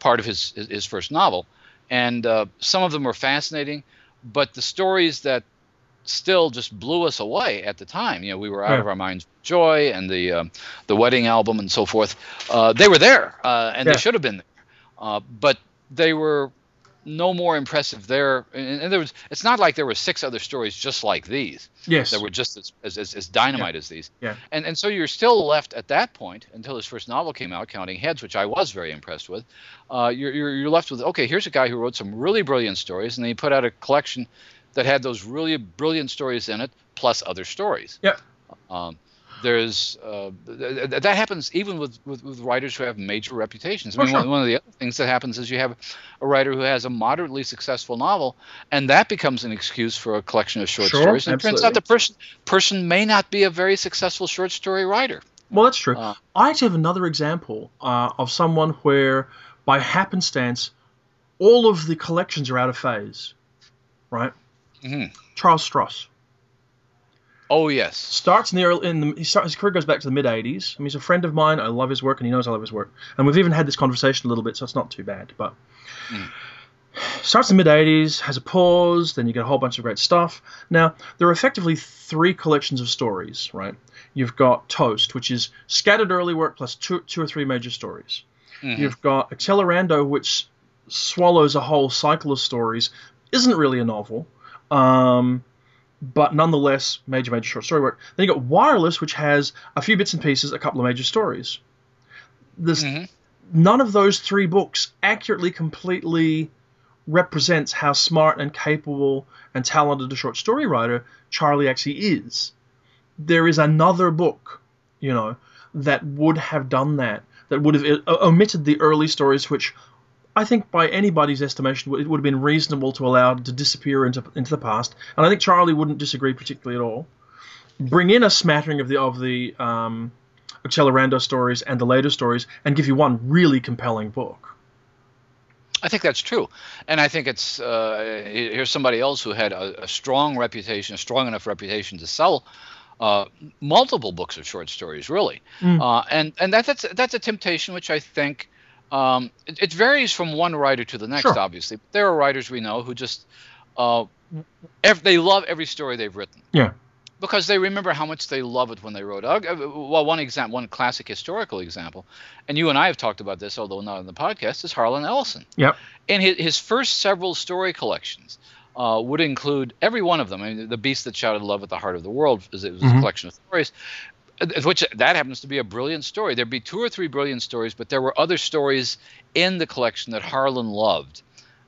part of his his, first novel, and uh, some of them were fascinating, but the stories that still just blew us away at the time. You know, we were out Yeah. of our minds with joy and the um, the wedding album and so forth. Uh, they were there, uh, and Yeah. they should have been there, uh, but they were no more impressive there. And, and there was. It's not like there were six other stories just like these Yes. that were just as as, as, as dynamite as these. Yeah. And and so you're still left at that point until his first novel came out, Counting Heads, which I was very impressed with. Uh, you're, you're you're left with okay, here's a guy who wrote some really brilliant stories, and then he put out a collection that had those really brilliant stories in it, plus other stories. Yeah. Um, there's uh, th- th- that happens even with, with, with writers who have major reputations. I mean, sure. one, one of the other things that happens is you have a writer who has a moderately successful novel, and that becomes an excuse for a collection of short Sure, stories. And it turns out the person person may not be a very successful short story writer. Well, that's true. Uh, I actually have another example uh, of someone where, by happenstance, all of the collections are out of phase. Right? Mhm. Charles Stross Oh yes. starts in the early. In the, he start, his career goes back to the mid '80s. I mean, he's a friend of mine. I love his work, and he knows I love his work. And we've even had this conversation a little bit, so it's not too bad. But Mm. starts in the mid '80s, has a pause, then you get a whole bunch of great stuff. Now there are effectively three collections of stories, right? You've got Toast, which is scattered early work plus two, two or three major stories. Mhm. You've got Accelerando, which swallows a whole cycle of stories, isn't really a novel, um, but nonetheless major, major short story work. Then you got Wireless, which has a few bits and pieces, a couple of major stories. There's Mhm. none of those three books accurately, completely represents how smart and capable and talented a short story writer Charlie actually is. There is another book, you know, that would have done that, that would have uh, omitted the early stories, which I think by anybody's estimation it would have been reasonable to allow it to disappear into into the past, and I think Charlie wouldn't disagree particularly at all. Bring in a smattering of the of the um, Accelerando stories and the later stories, and give you one really compelling book. I think that's true, and I think it's uh, here's somebody else who had a, a strong reputation, a strong enough reputation to sell uh, multiple books of short stories, really, Mm. uh, and and that, that's that's a temptation which I think um, it, it varies from one writer to the next. Sure. Obviously, there are writers we know who just uh, ev- they love every story they've written. Yeah. Because they remember how much they love it when they wrote. it. Uh, Well, one example, one classic historical example, and you and I have talked about this, although not on the podcast, is Harlan Ellison. Yep. And his, his first several story collections uh, would include every one of them. I mean, The Beast That Shouted Love at the Heart of the World is it was Mhm. a collection of stories, uh, which that happens to be a brilliant story. There'd be two or three brilliant stories, but there were other stories in the collection that Harlan loved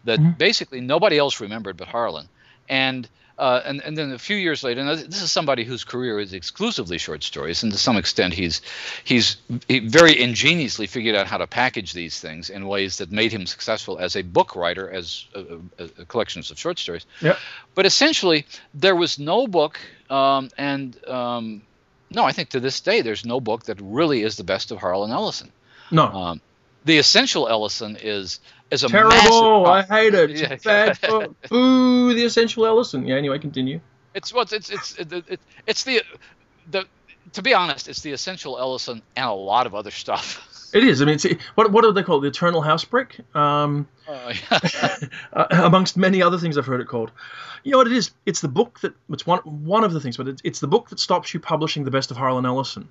that Mhm. basically nobody else remembered but Harlan. And uh, and and then a few years later, and this is somebody whose career is exclusively short stories, and to some extent he's he's he very ingeniously figured out how to package these things in ways that made him successful as a book writer, as a, a, a collections of short stories. Yep. But essentially, there was no book, um, and um, no, I think to this day there's no book that really is the best of Harlan Ellison. No. Um, the essential Ellison is is a Terrible! I hate it. It's Yeah. bad book. Boo! The essential Ellison. Yeah. Anyway, continue. It's what it's it's it, it, it's the the to be honest, it's the essential Ellison and a lot of other stuff. It is. I mean, it's, what what do they call it? The Eternal House Brick. Um, Uh, uh, amongst many other things I've heard it called. You know what it is? It's the book that it's one one of the things, but it's, it's the book that stops you publishing the best of Harlan Ellison.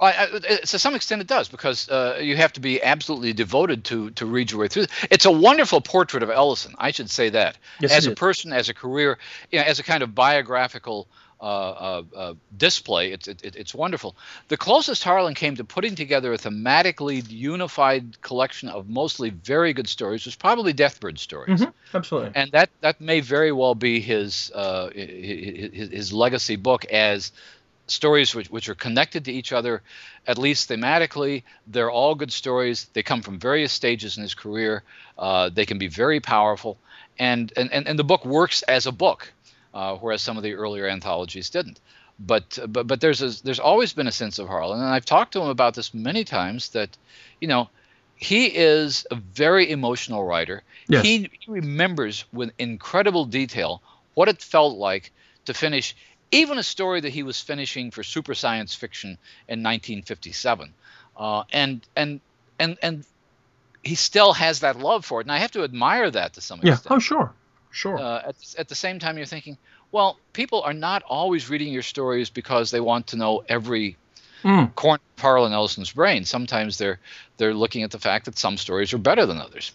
I, I, it- to some extent, it does because uh, you have to be absolutely devoted to to read your way through. It's a wonderful portrait of Ellison. I should say that Yes, as a person, as a career, you know, as a kind of biographical uh, uh, uh, display. It's it, it's wonderful. The closest Harlan came to putting together a thematically unified collection of mostly very good stories was probably Deathbird stories. Mhm, Absolutely. and that that may very well be his uh, his, his legacy book as stories which, which are connected to each other at least thematically they're all good stories they come from various stages in his career uh, they can be very powerful and, and, and the book works as a book uh, whereas some of the earlier anthologies didn't but but but there's a, there's always been a sense of Harlan and I've talked to him about this many times that you know he is a very emotional writer Yes. he, he remembers with incredible detail what it felt like to finish even a story that he was finishing for super science fiction in 1957 uh, and and and and he still has that love for it and i have to admire that to some Yeah. extent Oh, sure. Sure. uh, at, at the same time you're thinking well people are not always reading your stories because they want to know every Mm. corner of Harlan Ellison's brain. Sometimes they're they're looking at the fact that some stories are better than others.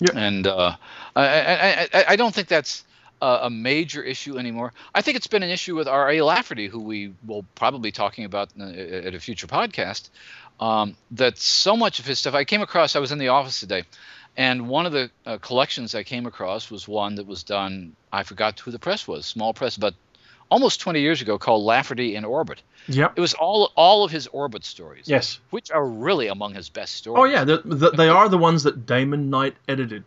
Yeah. And uh, I, I, I, I don't think that's a, a major issue anymore. I think it's been an issue with R.A. Lafferty, who we will probably be talking about at a future podcast. Um, that so much of his stuff I came across. I was in the office today, and one of the uh, collections I came across was one that was done. I forgot who the press was, small press, but almost 20 years ago, called Lafferty in Orbit. Yep. It was all all of his orbit stories, Yes. which are really among his best stories. Oh yeah, the, the, they are the ones that Damon Knight edited.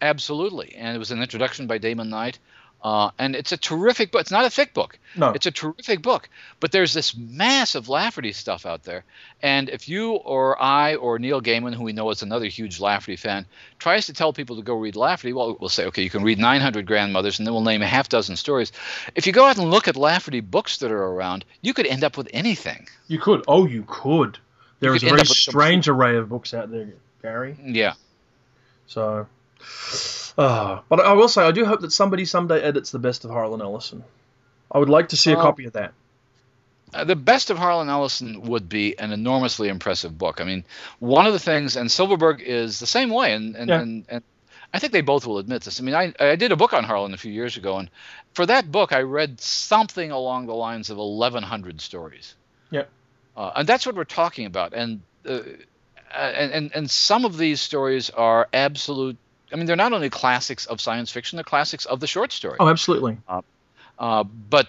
absolutely. And it was an introduction by Damon Knight, uh, and it's a terrific book. It's not a thick book. No. It's a terrific book, but there's this massive Lafferty stuff out there. And if you or I or Neil Gaiman, who we know is another huge Lafferty fan, tries to tell people to go read Lafferty, well, we'll say, okay, you can read 900 Grandmothers, and then we'll name a half dozen stories. If you go out and look at Lafferty books that are around, you could end up with anything. You could. Oh, you could. There You is could a very strange array of books out there, Gary. Yeah. So, uh, but I will say, I do hope that somebody someday edits the best of Harlan Ellison. I would like to see a Uh, copy of that. Uh, the best of Harlan Ellison would be an enormously impressive book. I mean, one of the things, and Silverberg is the same way, and and, Yeah. and, and I think they both will admit this. I mean, I, I did a book on Harlan a few years ago, and for that book, I read something along the lines of 1,100 stories. Yeah. Uh, and that's what we're talking about. And, uh, and and and some of these stories are absolute. I mean, they're not only classics of science fiction; they're classics of the short story. Oh, absolutely. Uh, but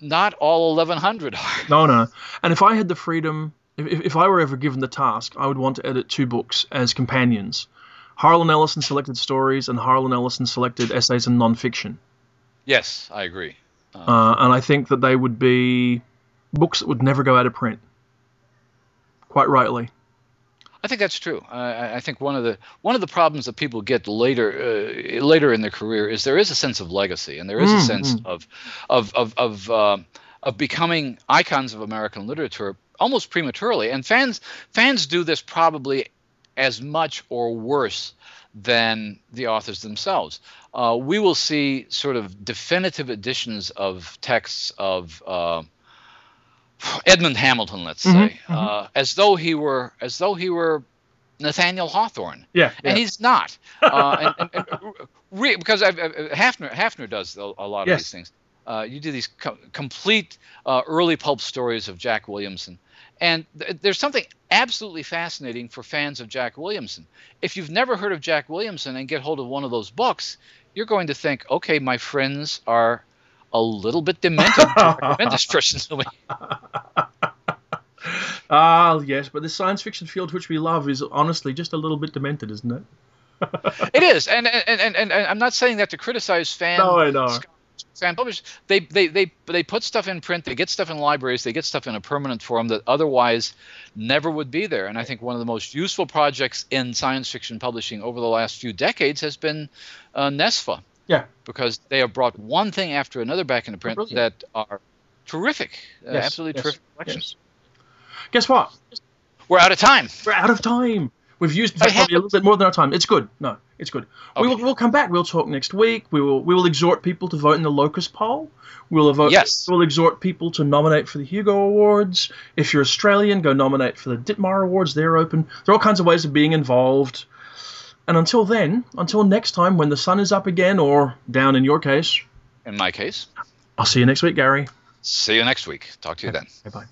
not all 1,100 are. No, no. And if I had the freedom, if, if I were ever given the task, I would want to edit two books as companions. Harlan Ellison selected stories and Harlan Ellison selected essays and nonfiction. Yes, I agree. Uh, and I think that they would be books that would never go out of print. Quite rightly. I think that's true. I, I think one of the one of the problems that people get later uh, later in their career is there is a sense of legacy, and there is a Mm, sense of of of of, uh, of becoming icons of American literature almost prematurely. And fans fans do this probably as much or worse than the authors themselves. Uh, we will see sort of definitive editions of texts of. Edmond Hamilton, let's say, Mhm, Uh, as though he were as though he were Nathaniel Hawthorne, Yeah. and he's not. Uh, and, and, and re, because I've, I've- Haffner Haffner does a, a lot of Yes. these things. Uh, you do these co- complete uh, early pulp stories of Jack Williamson, and th- there's something absolutely fascinating for fans of Jack Williamson. If you've never heard of Jack Williamson and get hold of one of those books, you're going to think, okay, my friends are a little bit demented to recommend this person to me. Ah, yes, but the science fiction field which we love is honestly just a little bit demented, isn't it? It is, and and, and, and, I'm not saying that to criticize fan No, I know. fan publish. They, they they they put stuff in print. They get stuff in libraries. They get stuff in a permanent form that otherwise never would be there. And I think one of the most useful projects in science fiction publishing over the last few decades has been uh, NESFA. Yeah. Because they have brought one thing after another back into print Brilliant. that are terrific, uh, absolutely yes, terrific collections. Guess what? We're out of time. We're out of time. We've used probably a little bit more than our time. It's good. No, it's good. We will, we'll come back. We'll talk next week. We will we will exhort people to vote in the locus poll. We'll vote. Yes. We'll exhort people to nominate for the Hugo Awards. If you're Australian, go nominate for the Ditmar Awards. They're open. There are all kinds of ways of being involved. And until then, until next time when the sun is up again or down in your case, In my case, I'll see you next week, Gary. see you next week. Talk to you then. Bye bye.